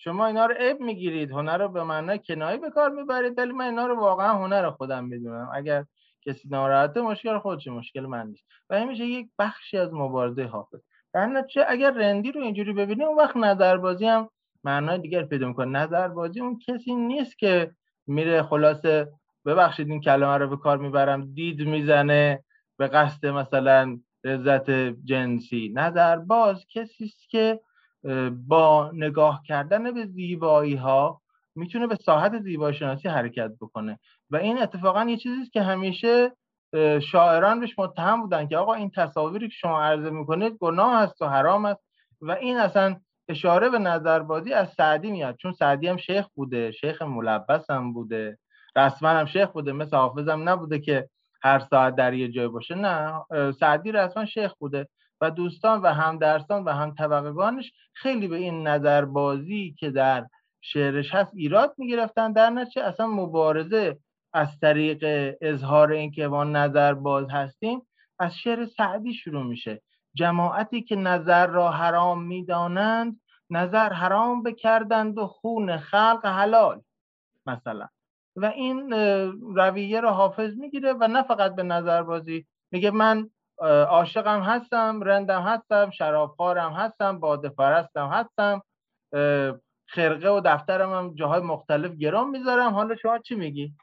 شما اینا رو عیب می‌گیرید. هنر رو به معنی کنایی به کار می‌برید ولی من اینا رو واقعا هنر خودم می‌دونم. اگر کسی ناراحته مشکل خودش مشکل من نیست. و همیشه یک بخشی از مبارزه حافظ. در نتیجه اگر رندی رو اینجوری ببینیم اون وقت نظربازی هم معنای دیگر پیدا می‌کنه. نظربازی اون کسی نیست که میره خلاصه ببخشید این کلمه رو به کار می‌برم دید می‌زنه به قصد مثلا لذت جنسی. نظرباز کسی است که با نگاه کردن به زیبایی ها می‌تونه به ساحت زیبایی شناسی حرکت بکنه. و این اتفاقا یه چیزی که همیشه شاعران بهش متهم بودن که آقا این تصاویری که شما عرضه می‌کنید گناه هست و حرام است. و این اصلا اشاره به نظربازی از سعدی میاد. چون سعدی هم شیخ بوده شیخ ملبس هم بوده رسما هم شیخ بوده مثل حافظم نبوده که هر ساعت در یه جای باشه. نه سعدی رسما شیخ بوده. و دوستان و همدرسان و هم طبقگانش خیلی به این نظربازی که در شعرش هست ایراد می‌گرفتن. در نتیجه اصلا مبارزه از طریق اظهار اینکه ما نظر باز هستیم از شعر سعدی شروع میشه. جماعتی که نظر را حرام می‌دانند نظر حرام بکردند و خون خلق حلال مثلا. و این رویه رو حافظ می‌گیره و نه فقط به نظر بازی میگه من عاشقم هستم رندم هستم شرابخوارم هستم باده فرستم هستم خرقه و دفترم هم جاهای مختلف گرام می‌ذارم. حالا شما چی میگی؟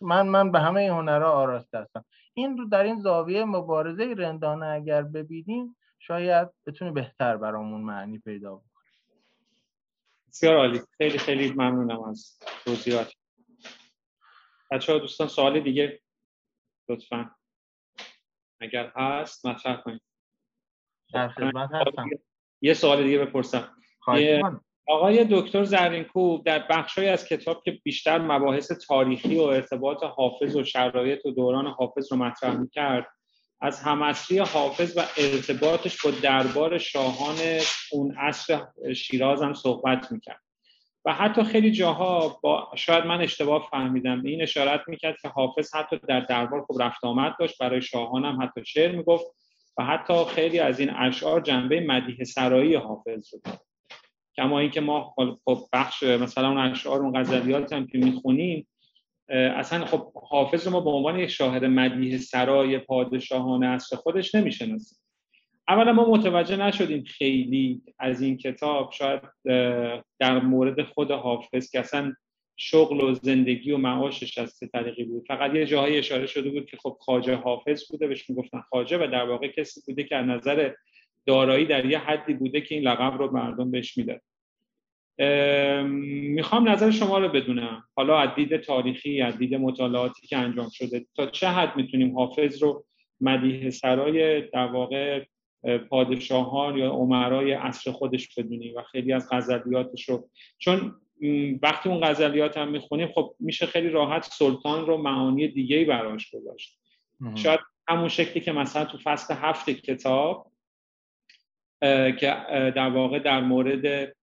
من من به همه هنرها آراسته هستم. این رو در این زاویه مبارزه رندانه اگر ببینیم شاید بتونه بهتر برامون معنی پیدا بکنه. بسیار عالی. خیلی خیلی ممنونم از توضیحات. بچه دوستان سوال دیگه؟ لطفا. اگر هست مطرح کنید یه سوال دیگه بپرسم. آقای دکتر زرینکوب در بخشی از کتاب که بیشتر مباحث تاریخی و ارتباط حافظ و شرایط و دوران حافظ رو مطرح می‌کرد از همسری حافظ و ارتباطش با دربار شاهان اون عصر شیراز هم صحبت می‌کرد. و حتی خیلی جاها با شاید من اشتباه فهمیدم این اشارت می‌کرد که حافظ حتی در دربار خوب رفت آمد داشت برای شاهان هم حتی شعر می‌گفت و حتی خیلی از این اشعار جنبه مدیه سرایی حافظ رو دارد کما اینکه ما خب بخش مثلا اون اشعار اون غزلیات هم که می‌خونیم اصلا خب حافظ ما به عنوان یک شاهد مدیه سرای پادشاهان اصر خودش نمی‌شناسیم. اولا ما متوجه نشدیم خیلی از این کتاب شاید در مورد خود حافظ که اصلا شغل و زندگی و معاشش از چه طریقی بود. فقط یه جاهای اشاره شده بود که خب خاجه حافظ بوده بهش می‌گفتن خاجه و در واقع کسی بوده که از نظر دارایی در یه حدی بوده که این لقب رو مردم بهش می‌داد. می‌خوام نظر شما رو بدونم. حالا از دید تاریخی از دید مطالعاتی که انجام شده تا چه حد می‌تونیم حافظ رو مدیه سرای در واقع پادشاهان یا عمرای عصر خودش بدونیم و خیلی از غزلیاتش رو چون وقتی اون غزلیات هم می‌خونیم خب میشه خیلی راحت سلطان رو معانی دیگه ای براش گذاشت. شاید همون شکلی که مثلا تو فصل هفت کتاب که در واقع در مورد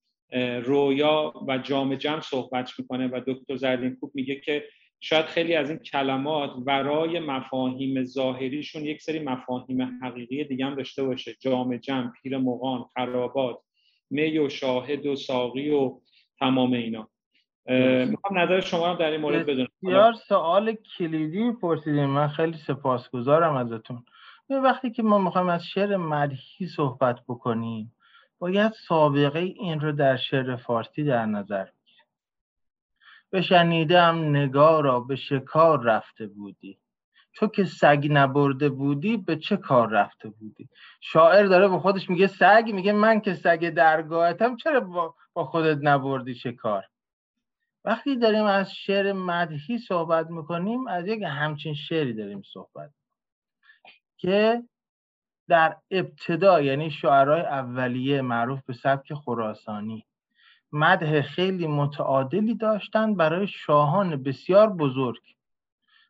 رویا و جام جمع صحبت می‌کنه و دکتر زرینکوب میگه که شاید خیلی از این کلمات ورای مفاهیم ظاهریشون یک سری مفاهیم حقیقی دیگه هم داشته باشه. جام جمع پیر مغان خرابات می و شاهد و ساقی و تمام اینا. می‌خوام نظر شما رو در این مورد بدونم. بسیار سوال کلیدی پرسیدیم من خیلی سپاسگزارم ازتون. وقتی که ما می‌خوایم از شعر مدحی صحبت بکنیم باید سابقه این رو در شعر فارسی در نظر بشنیدم نگاه را به شکار رفته بودی؟ تو که سگ نبرده بودی به چه کار رفته بودی؟ شاعر داره به خودش میگه سگ میگه من که سگ درگاهتم چرا با خودت نبردی چه کار؟ وقتی داریم از شعر مدهی صحبت می‌کنیم از یک همچین شعری داریم صحبت که در ابتدا یعنی شعرهای اولیه معروف به سبک خراسانی. مده خیلی متعادلی داشتن برای شاهان بسیار بزرگ.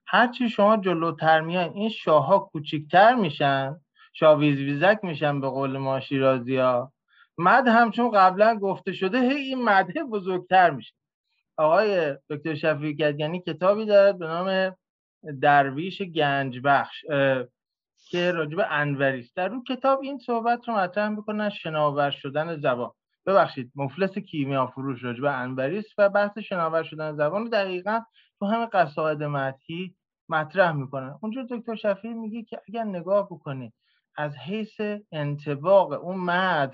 هرچی شما جلوتر میان این شاه ها کوچیکتر میشن شاه ویزویزک میشن به قول ما شیرازی ها مد هم چون قبلا گفته شده هی این مده بزرگتر میشه. آقای دکتر شفیق یعنی کتابی دارد به نام درویش گنج بخش که راجب انوریست در رو کتاب این صحبت رو مطرح می‌کنن شناور شدن زبان. ببخشید مفلس کیمیا فروش راجب انوریست و بحث شناور شدن زبان دقیقا تو همه قصاید مدهی مطرح می‌کنن اونجا دکتر شفیع میگه که اگر نگاه بکنید از حیث انتباق اون مد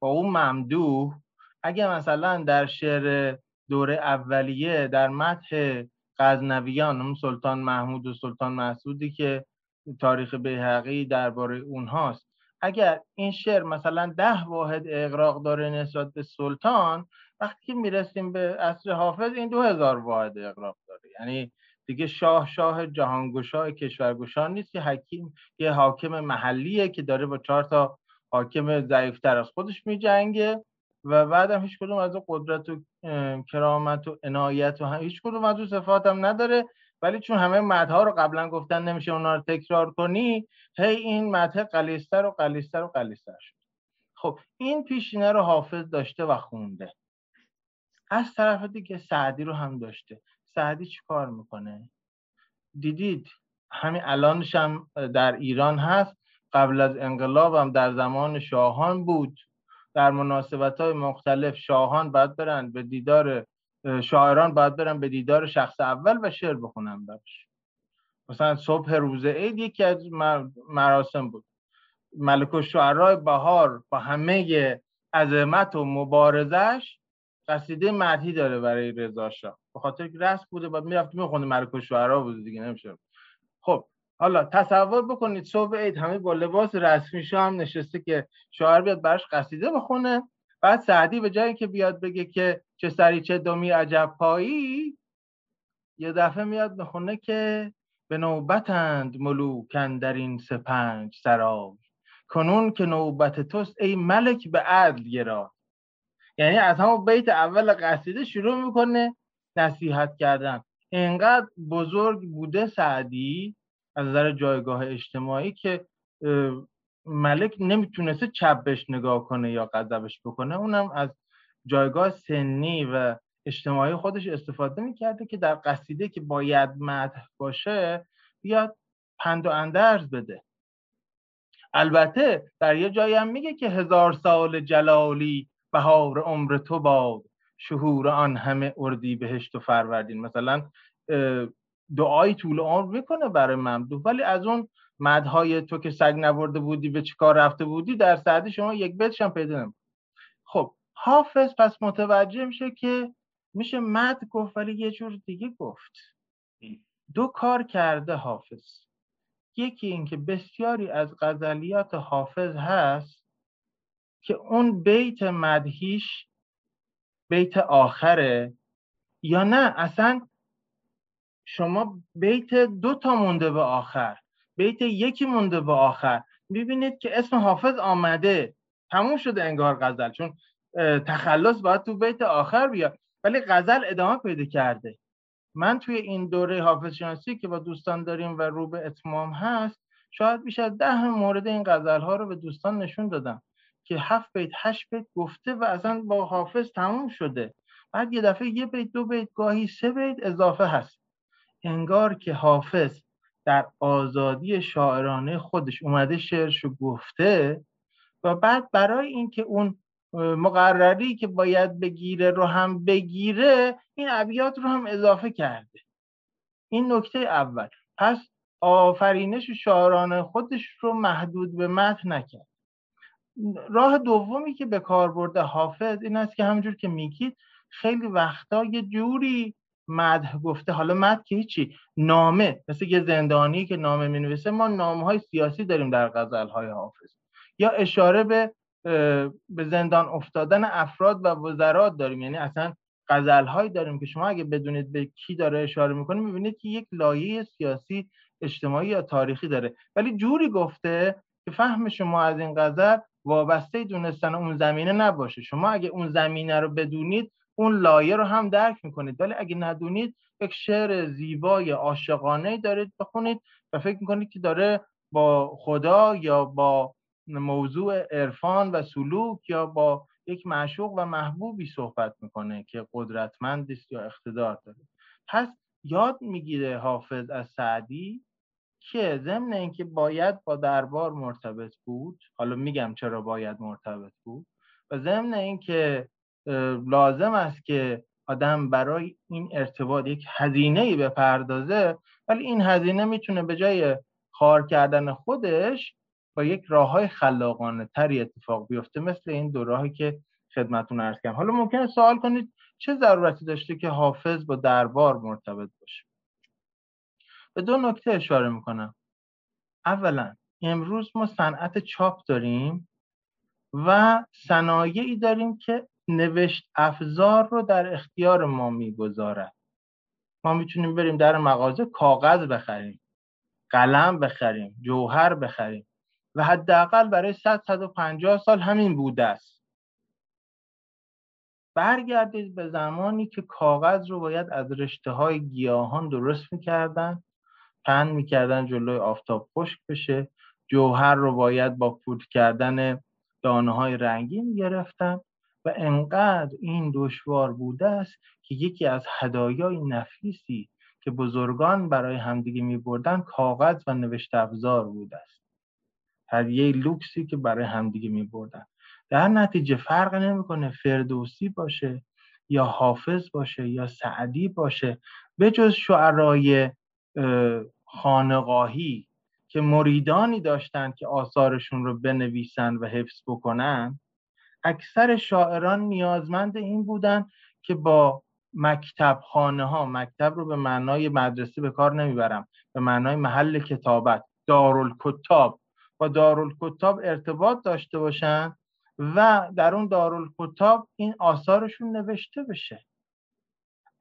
با اون ممدوح اگر مثلا در شعر دوره اولیه در متح غزنویان اون سلطان محمود و سلطان مسعودی که تاریخ بیهقی درباره اونهاست اگر این شعر مثلا ده واحد اقراق داره نسبت به سلطان وقتی که می‌رسیم به عصر حافظ این دو هزار واحد اقراق داره. یعنی دیگه شاه شاه جهانگشا کشورگشا نیست. که حکیم یه حاکم محلیه که داره با چهار تا حاکم ضعیفتر از خودش میجنگه و بعدم هیچ کدوم از قدرت و کرامت و عنایت و هیچ کدوم از صفات هم نداره. ولی چون همه مدها رو قبلا گفتن نمیشه اونا رو تکرار کنی هی این مدها قلیستر و قلیستر و قلیستر شد. خب این پیشینه رو حافظ داشته و خونده. از طرف دیگه سعدی رو هم داشته. سعدی چی کار می‌کنه؟ دیدید همین الانش هم در ایران هست. قبل از انقلاب هم در زمان شاهان بود. در مناسبت های مختلف شاهان باید برن به دیدار شاعران باید برن به دیدار شخص اول و شعر بخونن براش. مثلا صبح روز عید یکی از مراسم بود. ملک الشعرای بهار با همه عظمت و مبارزش قصیده مدهی داره برای رضا شاه. به خاطر که رسم بوده بعد می‌رفت میخونده ملک الشعرا بود دیگه نمیشه خب حالا تصور بکنید صبح عید همه با لباس رسمی هم نشسته که شاعر بیاد براش قصیده بخونه بعد سعدی به جایی که بیاد بگه که چه سری چه دومی عجب پایی یه دفعه میاد بخونه که به نوبتند ملوکن در این سپنج سرای. کنون که نوبت توست ای ملک به عدل گرا. یعنی از همون بیت اول قصیده شروع می‌کنه نصیحت کردن. اینقدر بزرگ بوده سعدی از نظر جایگاه اجتماعی که ملک نمی‌تونسته چپ بهش نگاه کنه یا غضبش بکنه. اونم از جایگاه سنی و اجتماعی خودش استفاده می‌کرده که در قصیده که باید مدح باشه بیاد پند و اندرز بده. البته در یه جایی هم میگه که هزار سال جلالی بهار عمر تو باد شهور آن همه اردی بهشت و فروردین. مثلا دعای طول عمر می‌کنه برای ممدوح ولی از اون مدهای تو که سگ نبرده بودی به چیکار رفته بودی در سعدی شما یک بیتش هم پیدا نمید خب حافظ پس متوجه میشه که میشه مد گفت ولی یه جور دیگه گفت. دو کار کرده حافظ. یکی اینکه بسیاری از غزلیات حافظ هست که اون بیت مدهیش بیت آخره یا نه اصلا شما بیت دو تا مونده به آخر بیت یکی مونده به آخر. می‌بینید که اسم حافظ آمده. تموم شده انگار غزل چون تخلص باید تو بیت آخر بیاد. ولی غزل ادامه پیدا کرده. من توی این دوره حافظ شناسی که با دوستان داریم و رو به اتمام هست شاید بیش از ده مورد این غزل ها رو به دوستان نشون دادم که هفت بیت هشت بیت گفته و اصلا با حافظ تموم شده. بعد یه دفعه یه بیت دو بیت گاهی سه بیت اضافه هست. انگار که حافظ در آزادی شاعرانه خودش اومده شعرشو گفته و بعد برای اینکه اون مقرری که باید بگیره رو هم بگیره این ابیات رو هم اضافه کرده. این نکته اول. پس آفرینش شاعرانه خودش رو محدود به متن نکرد. راه دومی که به کار برده حافظ این است که همونجور که میگید خیلی وقتا یه جوری مدح گفته. حالا مدح که هیچی نامه. مثل یه زندانی که نامه می ما نامه های سیاسی داریم در غزل های حافظ. یا اشاره به به زندان افتادن افراد و وزرات داریم. یعنی اصلا غزل هایی داریم که شما اگه بدونید به کی داره اشاره می‌کنه می‌بینید که یک لایه سیاسی اجتماعی یا تاریخی داره. ولی جوری گفته که فهم شما از این غزل وابسته دونستن اون زمینه نباشه. شما اگه اون زمینه رو بدونید اون لایه رو هم درک می‌کنید. ولی اگه ندونید یک شعر زیبای عاشقانه دارید بخونید و فکر می‌کنید که داره با خدا یا با موضوع عرفان و سلوک یا با یک معشوق و محبوبی صحبت می‌کنه که قدرتمند است یا اقتدار داره. پس یاد می‌گیره حافظ از سعدی که ضمن اینکه باید با دربار مرتبط بود حالا میگم چرا باید مرتبط بود و ضمن اینکه لازم است که آدم برای این ارتباط یک هزینه ای بپردازه ولی این هزینه می‌تونه به جای خار کردن خودش با یک راه های خلاقانه تری اتفاق بیفته مثل این دو راهی که خدمتون ارز کردم. حالا ممکنه سوال کنید چه ضرورتی داشته که حافظ با دربار مرتبط باشه؟ به دو نکته اشاره می‌کنم. اولا امروز ما صنعت چاپ داریم و صنایعی داریم که نوشت افزار رو در اختیار ما می‌گذارد ما می‌تونیم بریم در مغازه کاغذ بخریم قلم بخریم جوهر بخریم. و حداقل برای 100 150 سال همین بوده است. برگردید به زمانی که کاغذ رو باید از رشته های گیاهان درست می‌کردن پن می‌کردن جلوی آفتاب خشک بشه جوهر رو باید با پود کردن دانه های رنگین گرفتن و انقدر این دشوار بوده است که یکی از هدایای نفیسی که بزرگان برای همدیگه می کاغذ و نوشت افزار بوده است. هدیه لوکسی که برای همدیگه می بردن در نتیجه فرق نمی‌کنه فردوسی باشه یا حافظ باشه یا سعدی باشه. به جز شعرای خانقاهی که مریدانی داشتند که آثارشون رو بنویسن و حفظ بکنن اکثر شاعران نیازمند این بودن که با مکتب خانه ها مکتب رو به معنای مدرسه به کار نمی‌برم به معنای محل کتابت دارالکتاب با دارالکتاب ارتباط داشته باشن و در اون دارالکتاب این آثارشون نوشته بشه.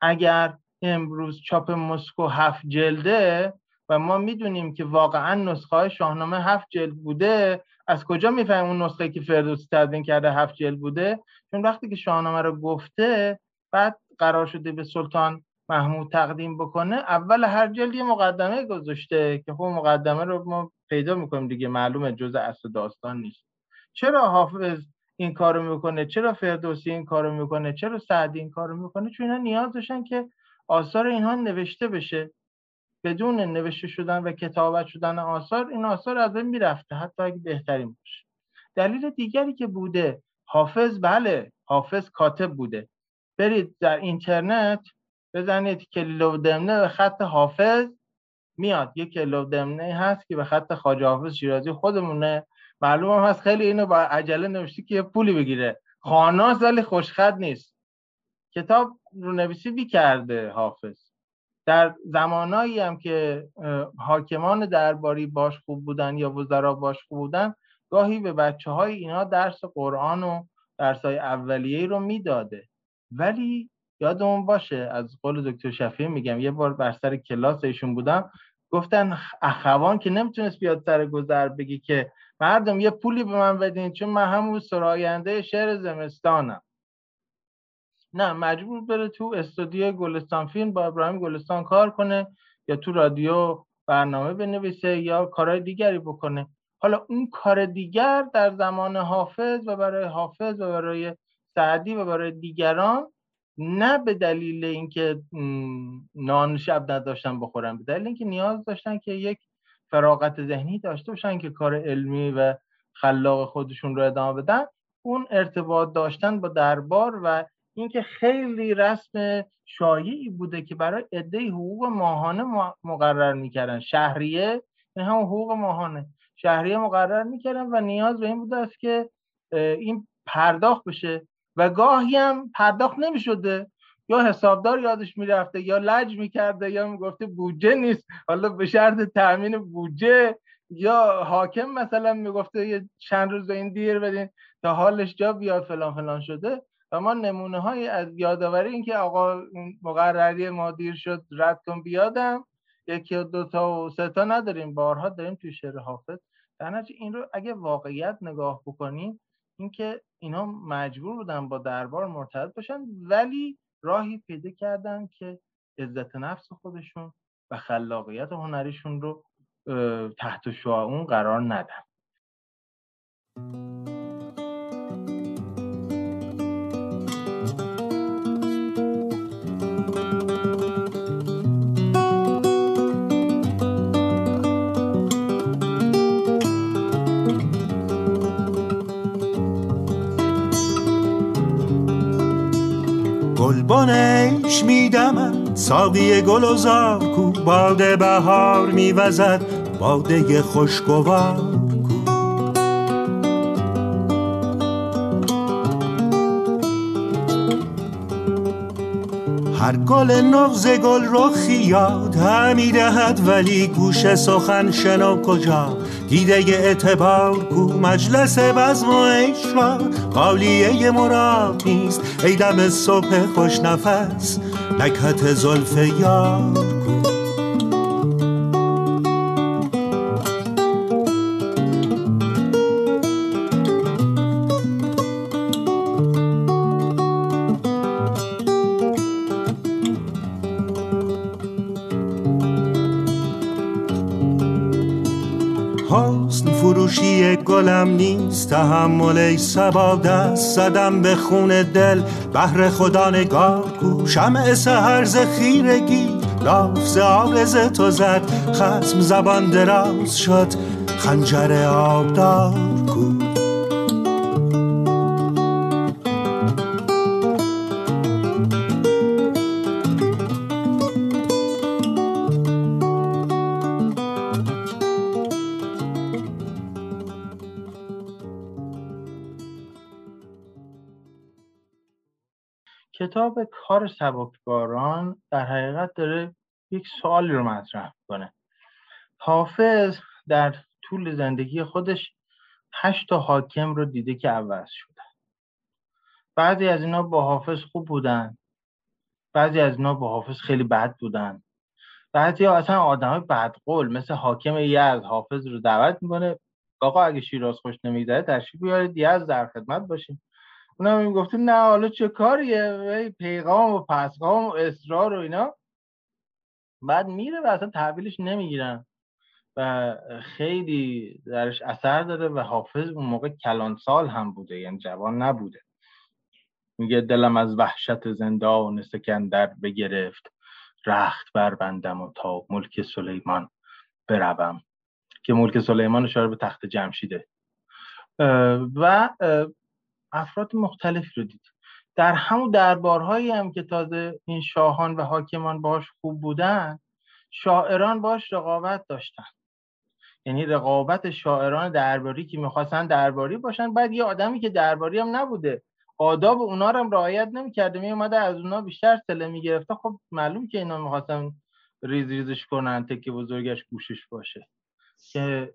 اگر امروز چاپ مسکو هفت جلده و ما می‌دونیم که واقعا نسخه های شاهنامه هفت جلد بوده از کجا می‌فهمیم اون نسخه که فردوسی تدوین کرده هفت جلد بوده؟ چون وقتی که شاهنامه رو گفته بعد قرار شده به سلطان محمود تقدیم بکنه اول هر جلد یه مقدمه گذاشته که خب مقدمه رو ما پیدا می‌کنیم دیگه معلومه جز اصل داستان نیست. چرا حافظ این کارو می‌کنه؟ چرا فردوسی این کارو می‌کنه؟ چرا سعدی این کارو می‌کنه؟ چون اینا نیاز داشتن که آثار اینها نوشته بشه. بدون نوشته شدن و کتابت شدن آثار این آثار از بین می‌رفته. حتی اگه بهترین باشه. دلیل دیگری که بوده حافظ بله حافظ کاتب بوده. برید در اینترنت بزنید کلیلو دمنه به خط حافظ. میاد. یک کلیلو دمنه هست که به خط خواجه حافظ شیرازی خودمونه. معلوم هم هست خیلی اینو با عجله نوشته که یه پولی بگیره. خاناس ولی خوشخط نیست. کتاب رو نویسی بی کرده حافظ. در زمانایی هم که حاکمان درباری باش خوب بودن یا وزرا باش خوب بودن گاهی به بچه های اینا درس قرآن و درس های اولیه رو می‌داده. ولی یادمون باشه از قول دکتر شفیه میگم یه بار بر سر کلاس ایشون بودم گفتن اخوان که نمی‌تونست بیاد سر گذر بگی که مردم یه پولی به من بدین چون من همون سراینده شعر زمستانم. نه مجبور بره تو استودیو گلستان فیلم با ابراهیم گلستان کار کنه یا تو رادیو برنامه بنویسه یا کارهای دیگری بکنه. حالا اون کار دیگر در زمان حافظ و برای حافظ و برای سعدی و برای دیگران نه به دلیل اینکه نان شب نداشتن بخورن به دلیل اینکه نیاز داشتن که یک فراغت ذهنی داشته باشن که کار علمی و خلاق خودشون رو ادامه بدن اون ارتباط داشتن با دربار و اینکه خیلی رسم شایعی بوده که برای عده حقوق ماهانه مقرر می‌کردن. شهریه این هم حقوق ماهانه. شهریه مقرر می‌کردن و نیاز به این بوده است که این پرداخت بشه و گاهی هم پرداخت نمی شده یا حسابدار یادش می‌رفته یا لج می‌کرده یا می‌گفته بودجه نیست. حالا به شرط تأمین بودجه. یا حاکم مثلا می‌گفته یه چند روز این دیر بدین تا حالش جا بیاد فلان فلان شده. و ما نمونه های از یادآوری این که آقا مقرری ما دیر شد رد کن بیادم. یکی و دو تا و سه تا نداریم. بارها داریم توی شعر حافظ. در این رو اگه واقعیت نگاه بکنیم اینکه اینا مجبور بودن با دربار مرتبط باشن ولی راهی پیدا کردن که عزت نفس خودشون و خلاقیت هنریشون رو تحت شعاع اون قرار ندن. گلبانش میدمد. ساقی گل و کو باده بهار میوزد. باده خوشگوار هر گل نغز گل رو خیاد همی دهد ولی گوش سخن شنو کجا؟ دیده اعتبار کو مجلس بزم و عشق قالیه مراد نیست. ای دم صبح خوش نفس نکهت زلف یار. گلم نیست تحمل ای سبا دست زدم به خون دل. بهر خدا نگار کو شمع سهر ز خیرگی. لافز آرز تو زد خسم زبان دراز شد. خنجر آبدار کار سبکباران در حقیقت داره یک سوالی رو مطرح کنه حافظ در طول زندگی خودش هشت تا حاکم رو دیده که عوض شدن بعضی از اینا با حافظ خوب بودن بعضی از اینا با حافظ خیلی بد بودن. بعضی ها اصلا آدم بدقول مثل حاکم از حافظ رو دعوت می‌کنه آقا اگه شیراز خوش نمیگذره تشریف بیارید یزد در خدمت باشیم اونا می‌گفتیم نه حالا چه کاریه؟ پیغام و پسغام و اصرار و اینا. بعد میره و اصلا تحویلش نمی‌گیرن. و خیلی درش اثر داره و حافظ اون موقع کلان سال هم بوده یعنی جوان نبوده. میگه دلم از وحشت زندان سکندر بگرفت رخت بربندم و تا ملک سلیمان بروم. که ملک سلیمان اشاره به تخت جمشیده. و افراد مختلفی رو دید. در همون دربارهایی هم که تازه این شاهان و حاکمان باش خوب بودن شاعران باش رقابت داشتن. یعنی رقابت شاعران درباری که می‌خواستن درباری باشن بعد یه آدمی که درباری هم نبوده آداب اونا رو هم رعایت نمی‌کرده میومده از اونا بیشتر سله می‌گرفته. خب معلوم که اینا می‌خواستن ریز ریزش کنن تکه بزرگش گوشش باشه. که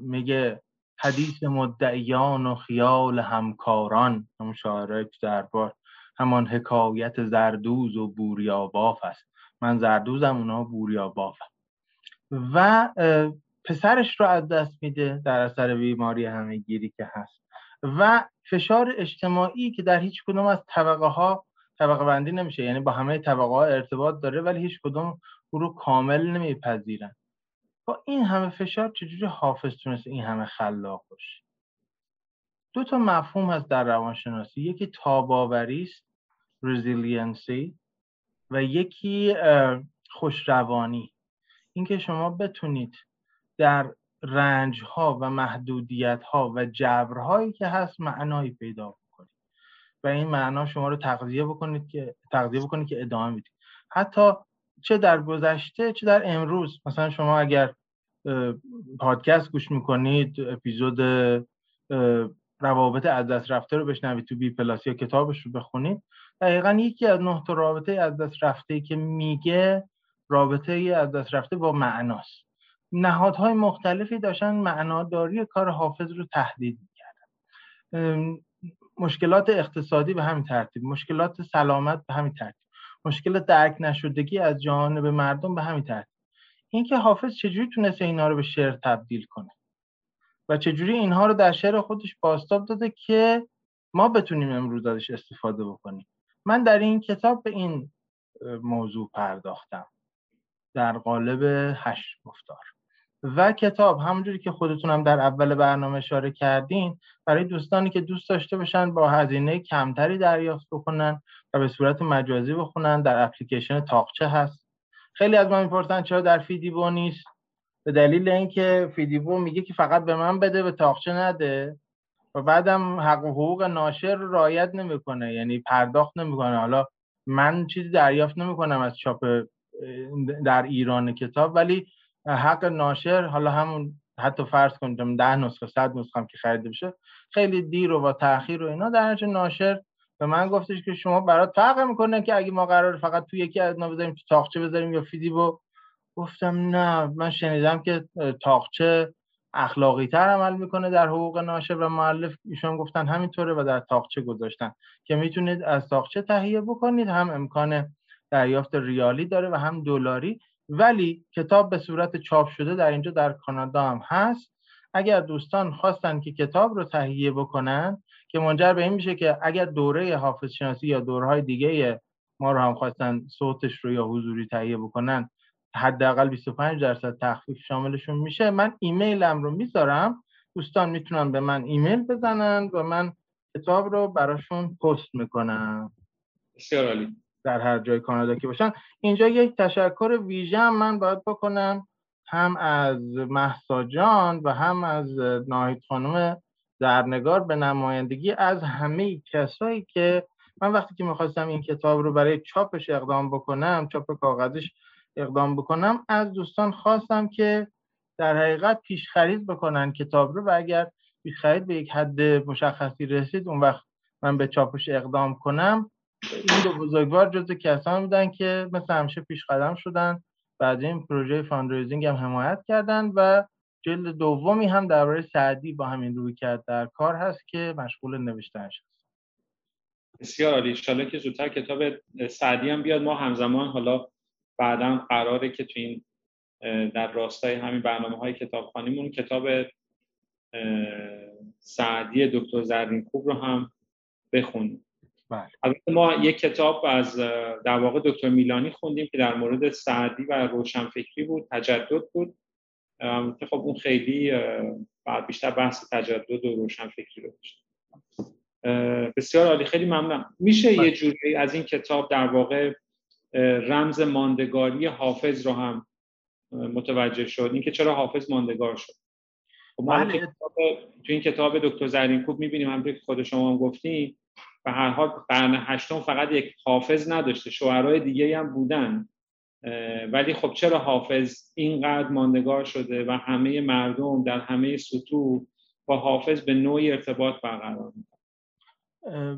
میگه حدیث مدعیان و خیال همکاران همون شاعره دربار. همان حکایت زردوز و بوریاباف است. من زردوزم اونا بوریاباف. و پسرش رو از دست میده در اثر بیماری همه گیری که هست. و فشار اجتماعی که در هیچ کدوم از طبقه ها طبقه بندی نمیشه یعنی با همه طبقه ها ارتباط داره ولی هیچ کدوم او رو کامل نمیپذیرن. با این همه فشار چجوری حافظ تونست این همه خلاق باشه؟ دو تا مفهوم هست در روانشناسی. یکی تاب‌آوری است resiliency و یکی خوشروانی. اینکه شما بتونید در رنج ها و محدودیت ها و جبرهایی که هست معنایی پیدا بکنید. و این معنا شما رو تغذیه بکنید که تغذیه بکنید که ادامه بدید حتی چه در گذشته چه در امروز. مثلا شما اگر پادکست گوش می‌کنید اپیزود روابط از دست رفته رو بشنوید تو بی پلاس یا کتابش رو بخونید. دقیقا یکی از نه رابطه از دست رفته که میگه رابطه از دست رفته با معناست. نهادهای مختلفی داشتن معناداری کار حافظ رو تهدید می‌کردن. مشکلات اقتصادی به همین ترتیب مشکلات سلامت به همین ترتیب. مشکل درک نشدگی از جانب مردم به همین ترتیب اینکه حافظ چجوری تونسته اینا رو به شعر تبدیل کنه و چجوری اینها رو در شعر خودش باستاب داده که ما بتونیم امروز ازش استفاده بکنیم. من در این کتاب به این موضوع پرداختم. در قالب هشت گفتار. و کتاب همونجوری که خودتونم در اول برنامه اشاره کردین برای دوستانی که دوست داشته باشن با هزینه کمتری دریافت بکنن و به صورت مجازی بخونن در اپلیکیشن تاقچه هست. خیلی از ما می‌پرسن چرا در فیدیبو نیست؟ به دلیل اینکه فیدیبو میگه که فقط به من بده به تاقچه نده. و بعدم حق و حقوق ناشر رو رعایت نمی‌کنه یعنی پرداخت نمی‌کنه. حالا من چیزی دریافت نمی‌کنم از چاپ در ایران کتاب ولی حق ناشر حالا همون حتی فرض کنیم ده نسخه صد نسخه هم که خریده بشه خیلی دیر و با تاخیر و اینا. در ناشر به من گفتش که شما برات فرق می‌کنه که اگه ما قرار فقط تو یکی از بذاریم تو تاقچه بذاریم یا فیدیبو گفتم نه من شنیدم که تاقچه اخلاقی تر عمل می‌کنه در حقوق ناشر و معلف ایشون گفتن همینطوره و در تاقچه گذاشتن. که می‌تونید از تاقچه تهیه بکنید هم امکان دریافت ریالی داره و هم دلاری. ولی کتاب به صورت چاپ شده در اینجا در کانادا هم هست. اگر دوستان خواستن که کتاب رو تهیه بکنن که منجر به این میشه که اگر دوره حافظ شناسی یا دورهای دیگه ما رو هم خواستن صوتش رو یا حضوری تهیه بکنن حداقل 25 درصد تخفیف شاملشون میشه. من ایمیلم رو می‌ذارم. دوستان می‌تونن به من ایمیل بزنن و من کتاب رو براشون پست می‌کنم. بسیار عالی. در هر جای کانادا که باشن. اینجا یک تشکر ویژه من باید بکنم. هم از محسا جان و هم از ناهید خانم درنگار به نمایندگی از همه کسایی که من وقتی که می‌خواستم این کتاب رو برای چاپش اقدام بکنم چاپ کاغذش اقدام بکنم از دوستان خواستم که در حقیقت پیش خرید بکنن کتاب رو و اگر پیش خرید به یک حد مشخصی رسید اون وقت من به چاپش اقدام کنم. این دو بزرگوار جز کسان بودن که مثل همیشه پیش قدم شدن. بعد این پروژه fundraising هم حمایت کردن و جلد دومی هم درباره سعدی با همین رویکرد. در کار هست که مشغول نوشتنش هست. بسیار عالی. ان که زودتر کتاب سعدی هم بیاد. ما همزمان حالا بعدا قراره که تو این در راستای همین برنامه های کتابخانیمون کتاب سعدی دکتر زرین خوب رو هم بخونیم. البته ما یک کتاب از در واقع دکتر میلانی خوندیم که در مورد سعدی و روشنفکری بود تجدد بود. که خب اون خیلی بعد بیشتر بحث تجدد و روشنفکری رو داشت بسیار عالی. خیلی ممنونم میشه یه بله. جوری از این کتاب در واقع رمز ماندگاری حافظ رو هم متوجه شد. اینکه چرا حافظ ماندگار شد. خب ما بله. تو این کتاب دکتر زرینکوب می‌بینیم. هم که خود شما هم گفتیم و هر حال قرن هشتم فقط یک حافظ نداشته شوهرهای دیگه هم بودن. ولی خب چرا حافظ اینقدر ماندگار شده و همه مردم در همه سطوح با حافظ به نوعی ارتباط برقرار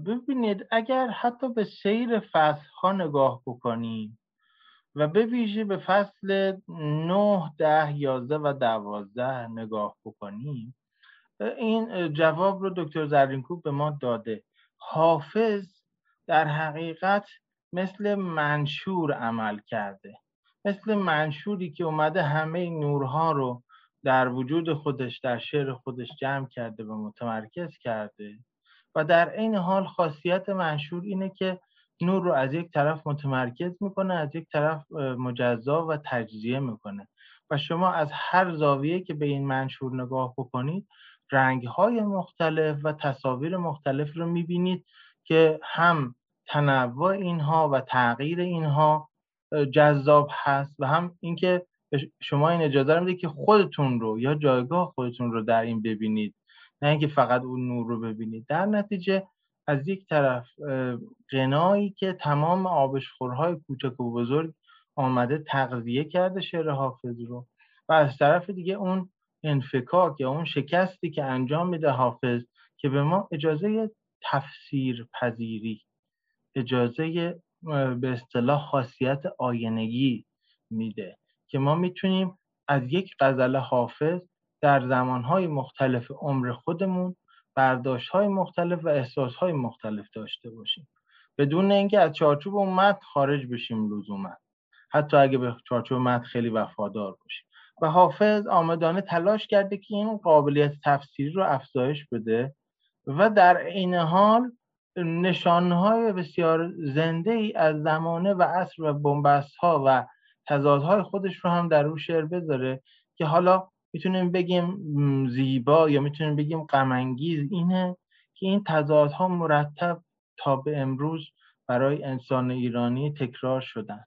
ببینید اگر حتی به سیر فصل ها نگاه بکنیم و به ویژه به فصل 9 ده 11 و 12 نگاه بکنیم این جواب رو دکتر زرینکوب به ما داده. حافظ در حقیقت مثل منشور عمل کرده. مثل منشوری که اومده همه نورها رو در وجود خودش در شعر خودش جمع کرده و متمرکز کرده. و در این حال خاصیت منشور اینه که نور رو از یک طرف متمرکز می‌کنه از یک طرف مجزا و تجزیه می‌کنه. و شما از هر زاویه که به این منشور نگاه بکنید رنگهای مختلف و تصاویر مختلف رو می‌بینید که هم تنوع اینها و تغییر اینها جذاب هست و هم اینکه شما این اجازه رو میده که خودتون رو یا جایگاه خودتون رو در این ببینید. نه اینکه فقط اون نور رو ببینید. در نتیجه از یک طرف غنایی که تمام آبشخورهای کوچک و بزرگ آمده تغذیه کرده شعر حافظ رو و از طرف دیگه اون انفکاک یا اون شکستی که انجام میده حافظ که به ما اجازه تفسیر پذیری اجازه به اصطلاح خاصیت آینگی میده که ما می‌تونیم از یک غزل حافظ در زمانهای مختلف عمر خودمون برداشت های مختلف و احساس های مختلف داشته باشیم. بدون اینکه از چارچوب اون متن خارج بشیم لزوما. حتی اگه به چارچوب متن خیلی وفادار باشیم. و حافظ آمدانه تلاش کرده که این قابلیت تفسیری رو افزایش بده و در عین حال نشانهای بسیار زنده ای از زمانه و عصر و بنبست ها و تضادهای خودش رو هم در او شعر بذاره که حالا می‌تونیم بگیم زیبا یا می‌تونیم بگیم غمانگیز اینه که این تضادها مرتب تا به امروز برای انسان ایرانی تکرار شدن.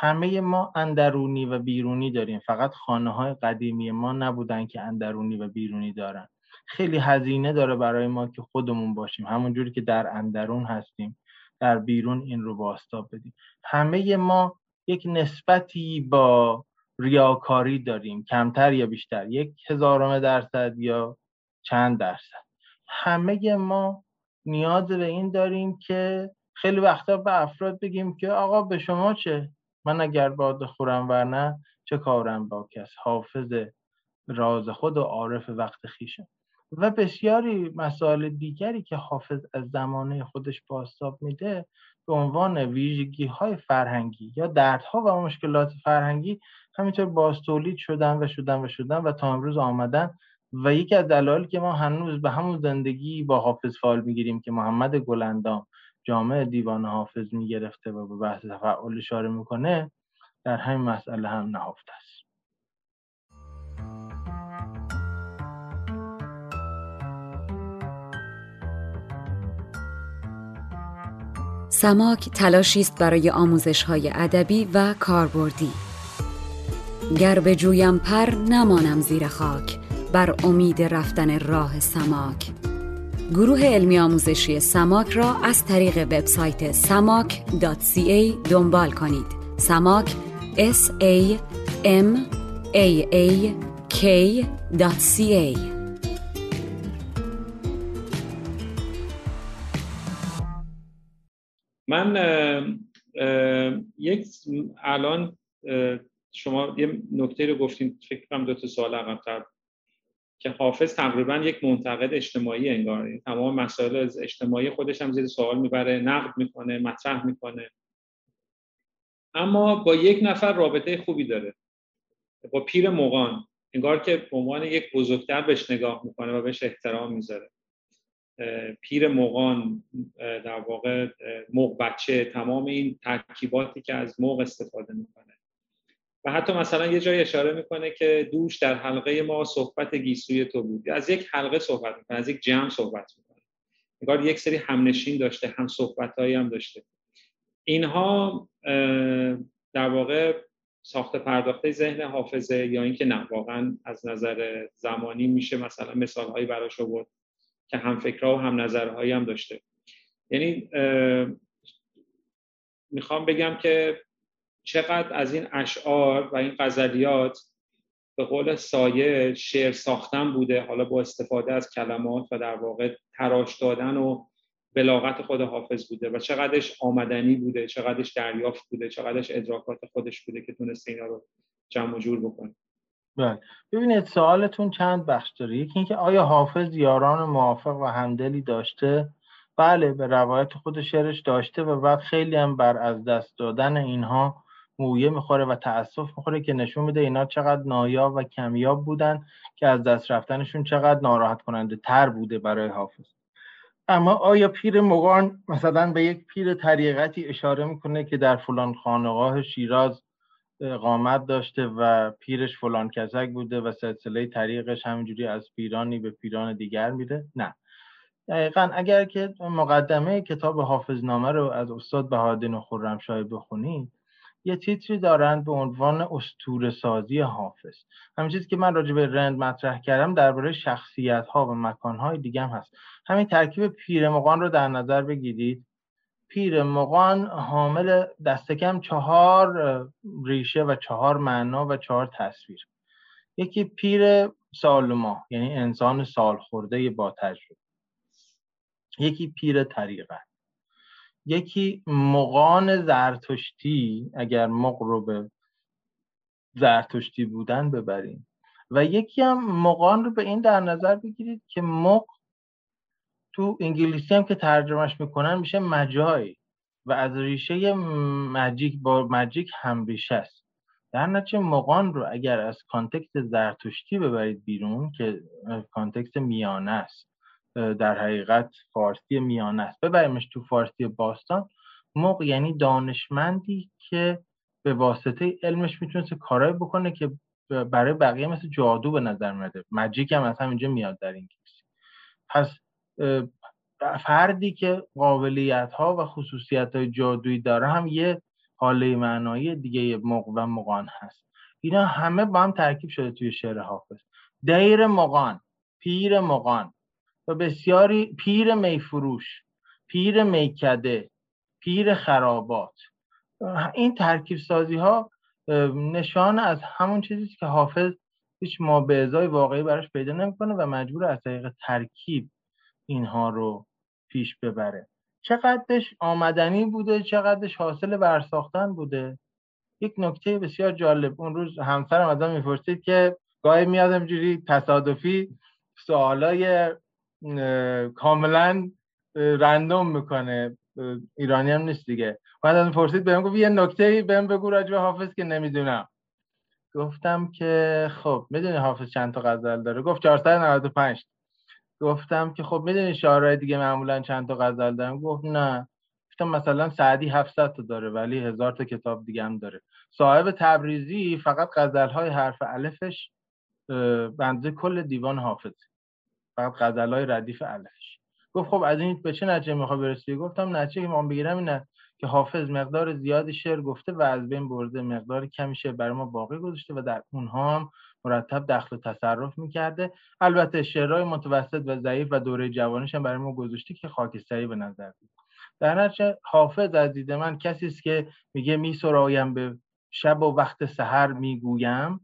همه ما اندرونی و بیرونی داریم. فقط خانه های قدیمی ما نبودن که اندرونی و بیرونی دارن. خیلی هزینه داره برای ما که خودمون باشیم. همون جوری که در اندرون هستیم در بیرون این رو باستاب بدیم. همه ما یک نسبتی با ریاکاری داریم. کمتر یا بیشتر؟ یک هزارم درصد یا چند درصد؟ همه ما نیاز به این داریم که خیلی وقتا به افراد بگیم که آقا به شما چه؟ من اگر باد خورم ورنه چه کارم با کس؟ حافظ راز خود و عارف وقت خیشم و بسیاری مسائل دیگری که حافظ از زمانه خودش باستاب میده به عنوان ویژگی های فرهنگی یا دردها و مشکلات فرهنگی همینطور باستولید شدن و شدن و شدن و تا امروز آمدن و یکی از دلایلی که ما هنوز به همون زندگی با حافظ فال می‌گیریم که محمد گلندام جامعه دیوان حافظ می‌گرفته و به بحث تفعال اشاره می‌کنه در همین مسئله هم نهفته است. سماک تلاشی است برای آموزش های ادبی و کاربردی. گر به جویم پر نمانم زیر خاک. بر امید رفتن راه سماک. گروه علمی آموزشی سماک را از طریق وبسایت samak.ca دنبال کنید. سماک s a m a a k.ca من یک الان شما یه نکته رو گفتین فکر کنم دو تا سوال عقب‌تر که حافظ تقریبا یک منتقد اجتماعی انگار تمام مسائل از اجتماعی خودش هم زیر سوال می‌بره نقد می‌کنه مطرح می‌کنه. اما با یک نفر رابطه خوبی داره با پیر مغان انگار که به عنوان یک بزرگتر بهش نگاه می‌کنه و بهش احترام می‌ذاره. پیر مغان در واقع مغ بچه تمام این ترکیباتی که از مغ استفاده می‌کنه. و حتی مثلا یه جای اشاره می‌کنه که دوش در حلقه ما صحبت گیسوی تو بود. از یک حلقه صحبت می‌کنه از یک جمع صحبت می‌کنه. انگار یک سری همنشین داشته هم صحبت هم داشته. اینها در واقع ساخت پرداخته ذهن حافظه یا اینکه نه واقعا از نظر زمانی میشه مثلا مثال هایی براش آورد که هم فکرها و هم نظرهایی هم داشته. یعنی می‌خوام بگم که چقدر از این اشعار و این غزلیات به قول سایه شعر ساختن بوده حالا با استفاده از کلمات و در واقع تراش دادن و بلاغت خود حافظ بوده و چقدرش آمدنی بوده چقدرش دریافت بوده چقدرش ادراکات خودش بوده که تونسته اینا رو جمع جور بکنه. بله. ببینید سوالتون چند بخش داره. یکی اینکه آیا حافظ یاران موافق و همدلی داشته؟ بله به روایت خود شعرش داشته و بعد خیلی هم بر از دست دادن اینها مویه می‌خوره و تاسف می‌خوره که نشون میده اینا چقدر نایاب و کمیاب بودن که از دست رفتنشون چقدر ناراحت کننده تر بوده برای حافظ. اما آیا پیر مغان مثلا به یک پیر طریقتی اشاره می‌کنه که در فلان خانقاه شیراز قامت داشته و پیرش فلان کسک بوده و سلسله طریقش همینجوری از پیرانی به پیران دیگر میره؟ نه. دقیقا اگر که مقدمه کتاب حافظنامه رو از استاد بهادین خرمشاهی بخونید یه تیتری دارند به عنوان استور سازی حافظ. همین چیزی که من راجع به رند مطرح کردم درباره شخصیت ها و مکان های دیگه هم هست. همین ترکیب پیرمقان رو در نظر بگیرید. پیر مغان حامل دست کم چهار ریشه و چهار معنا و چهار تصویر. یکی پیر سالما یعنی انسان سال خورده با تجربه. یکی پیر طریقت. یکی مقان زرتشتی اگر مق رو به زرتشتی بودن ببریم. و یکی هم مقان رو به این در نظر بگیرید که مق تو انگلیسی هم که ترجمهش می‌کنن میشه magi و از ریشه magic با magic هم ریشه است. در نتیجه مغان رو اگر از context زرتشتی ببرید بیرون که context میانه است در حقیقت فارسی میانه است ببریمش تو فارسی باستان. مغ یعنی دانشمندی که به واسطه علمش می‌تونست کارایی بکنه که برای بقیه مثل جادو به نظر میاد magic هم از همینجا میاد در این پس فردی که قابلیت ها و خصوصیت های جادویی داره هم یه حاله معنایی دیگه مق و مقان هست. اینا همه با هم ترکیب شده توی شعر حافظ. دیر مقان پیر مقان. و بسیاری پیر میفروش پیر میکده پیر خرابات. این ترکیب سازی ها نشان از همون چیزی که حافظ هیچ ما به ازای واقعی براش پیدا نمی‌کنه و مجبور از طریق ترکیب اینها رو پیش ببره. چقدرش آمدنی بوده چقدرش حاصل برساختن بوده؟ یک نکته بسیار جالب. اون روز همسرم ازم می‌پرسید که گاهی میاد اینجوری تصادفی سوالای کاملا رندوم می‌کنه. ایرانی هم نیست دیگه. بعد از پرسید بهم گفت یه نکته بهم بگو راجع به حافظ که نمی‌دونم. گفتم که خب می‌دونی حافظ چند تا غزل داره؟ گفت 495 گفتم که خب می‌دونی شاعرای دیگه معمولا چند تا غزل دارن؟ گفت نه. گفتم مثلا سعدی 700 تا داره ولی هزار تا کتاب دیگه هم داره. صاحب تبریزی فقط غزل های حرف الفش بنده کل دیوان حافظ فقط غزل های ردیف الفش گفت خب از این به چه نتیجه می‌خوای برسی؟ گفتم نتیجه که ما بگیرم اینه که حافظ مقدار زیادی شعر گفته و از بین برده مقدار کمی شعر برای ما باقی گذاشته و در اونها هم مرتب دخل و تصرف می‌کرده. البته شعرهای متوسط و ضعیف و دوره جوانیش هم برای ما گذاشته که خاکستری به نظر بود در نتیجه حافظ از دید من کسی است که میگه میسرایم به شب و وقت سحر می‌گویم.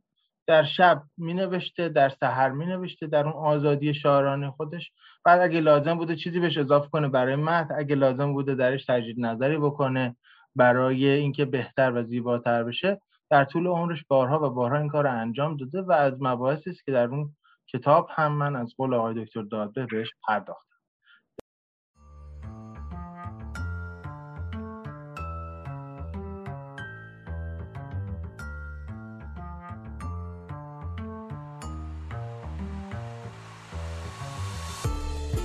در شب می نوشته در سحر می نوشته در اون آزادی شاعرانه خودش. بعد اگه لازم بوده چیزی بهش اضافه کنه برای متن اگه لازم بوده درش تجدید نظری بکنه برای اینکه بهتر و زیباتر بشه در طول عمرش بارها و بارها این کار انجام داده و از مباحثی است که در اون کتاب هم من از قول آقای دکتر داده بهش پرداختم.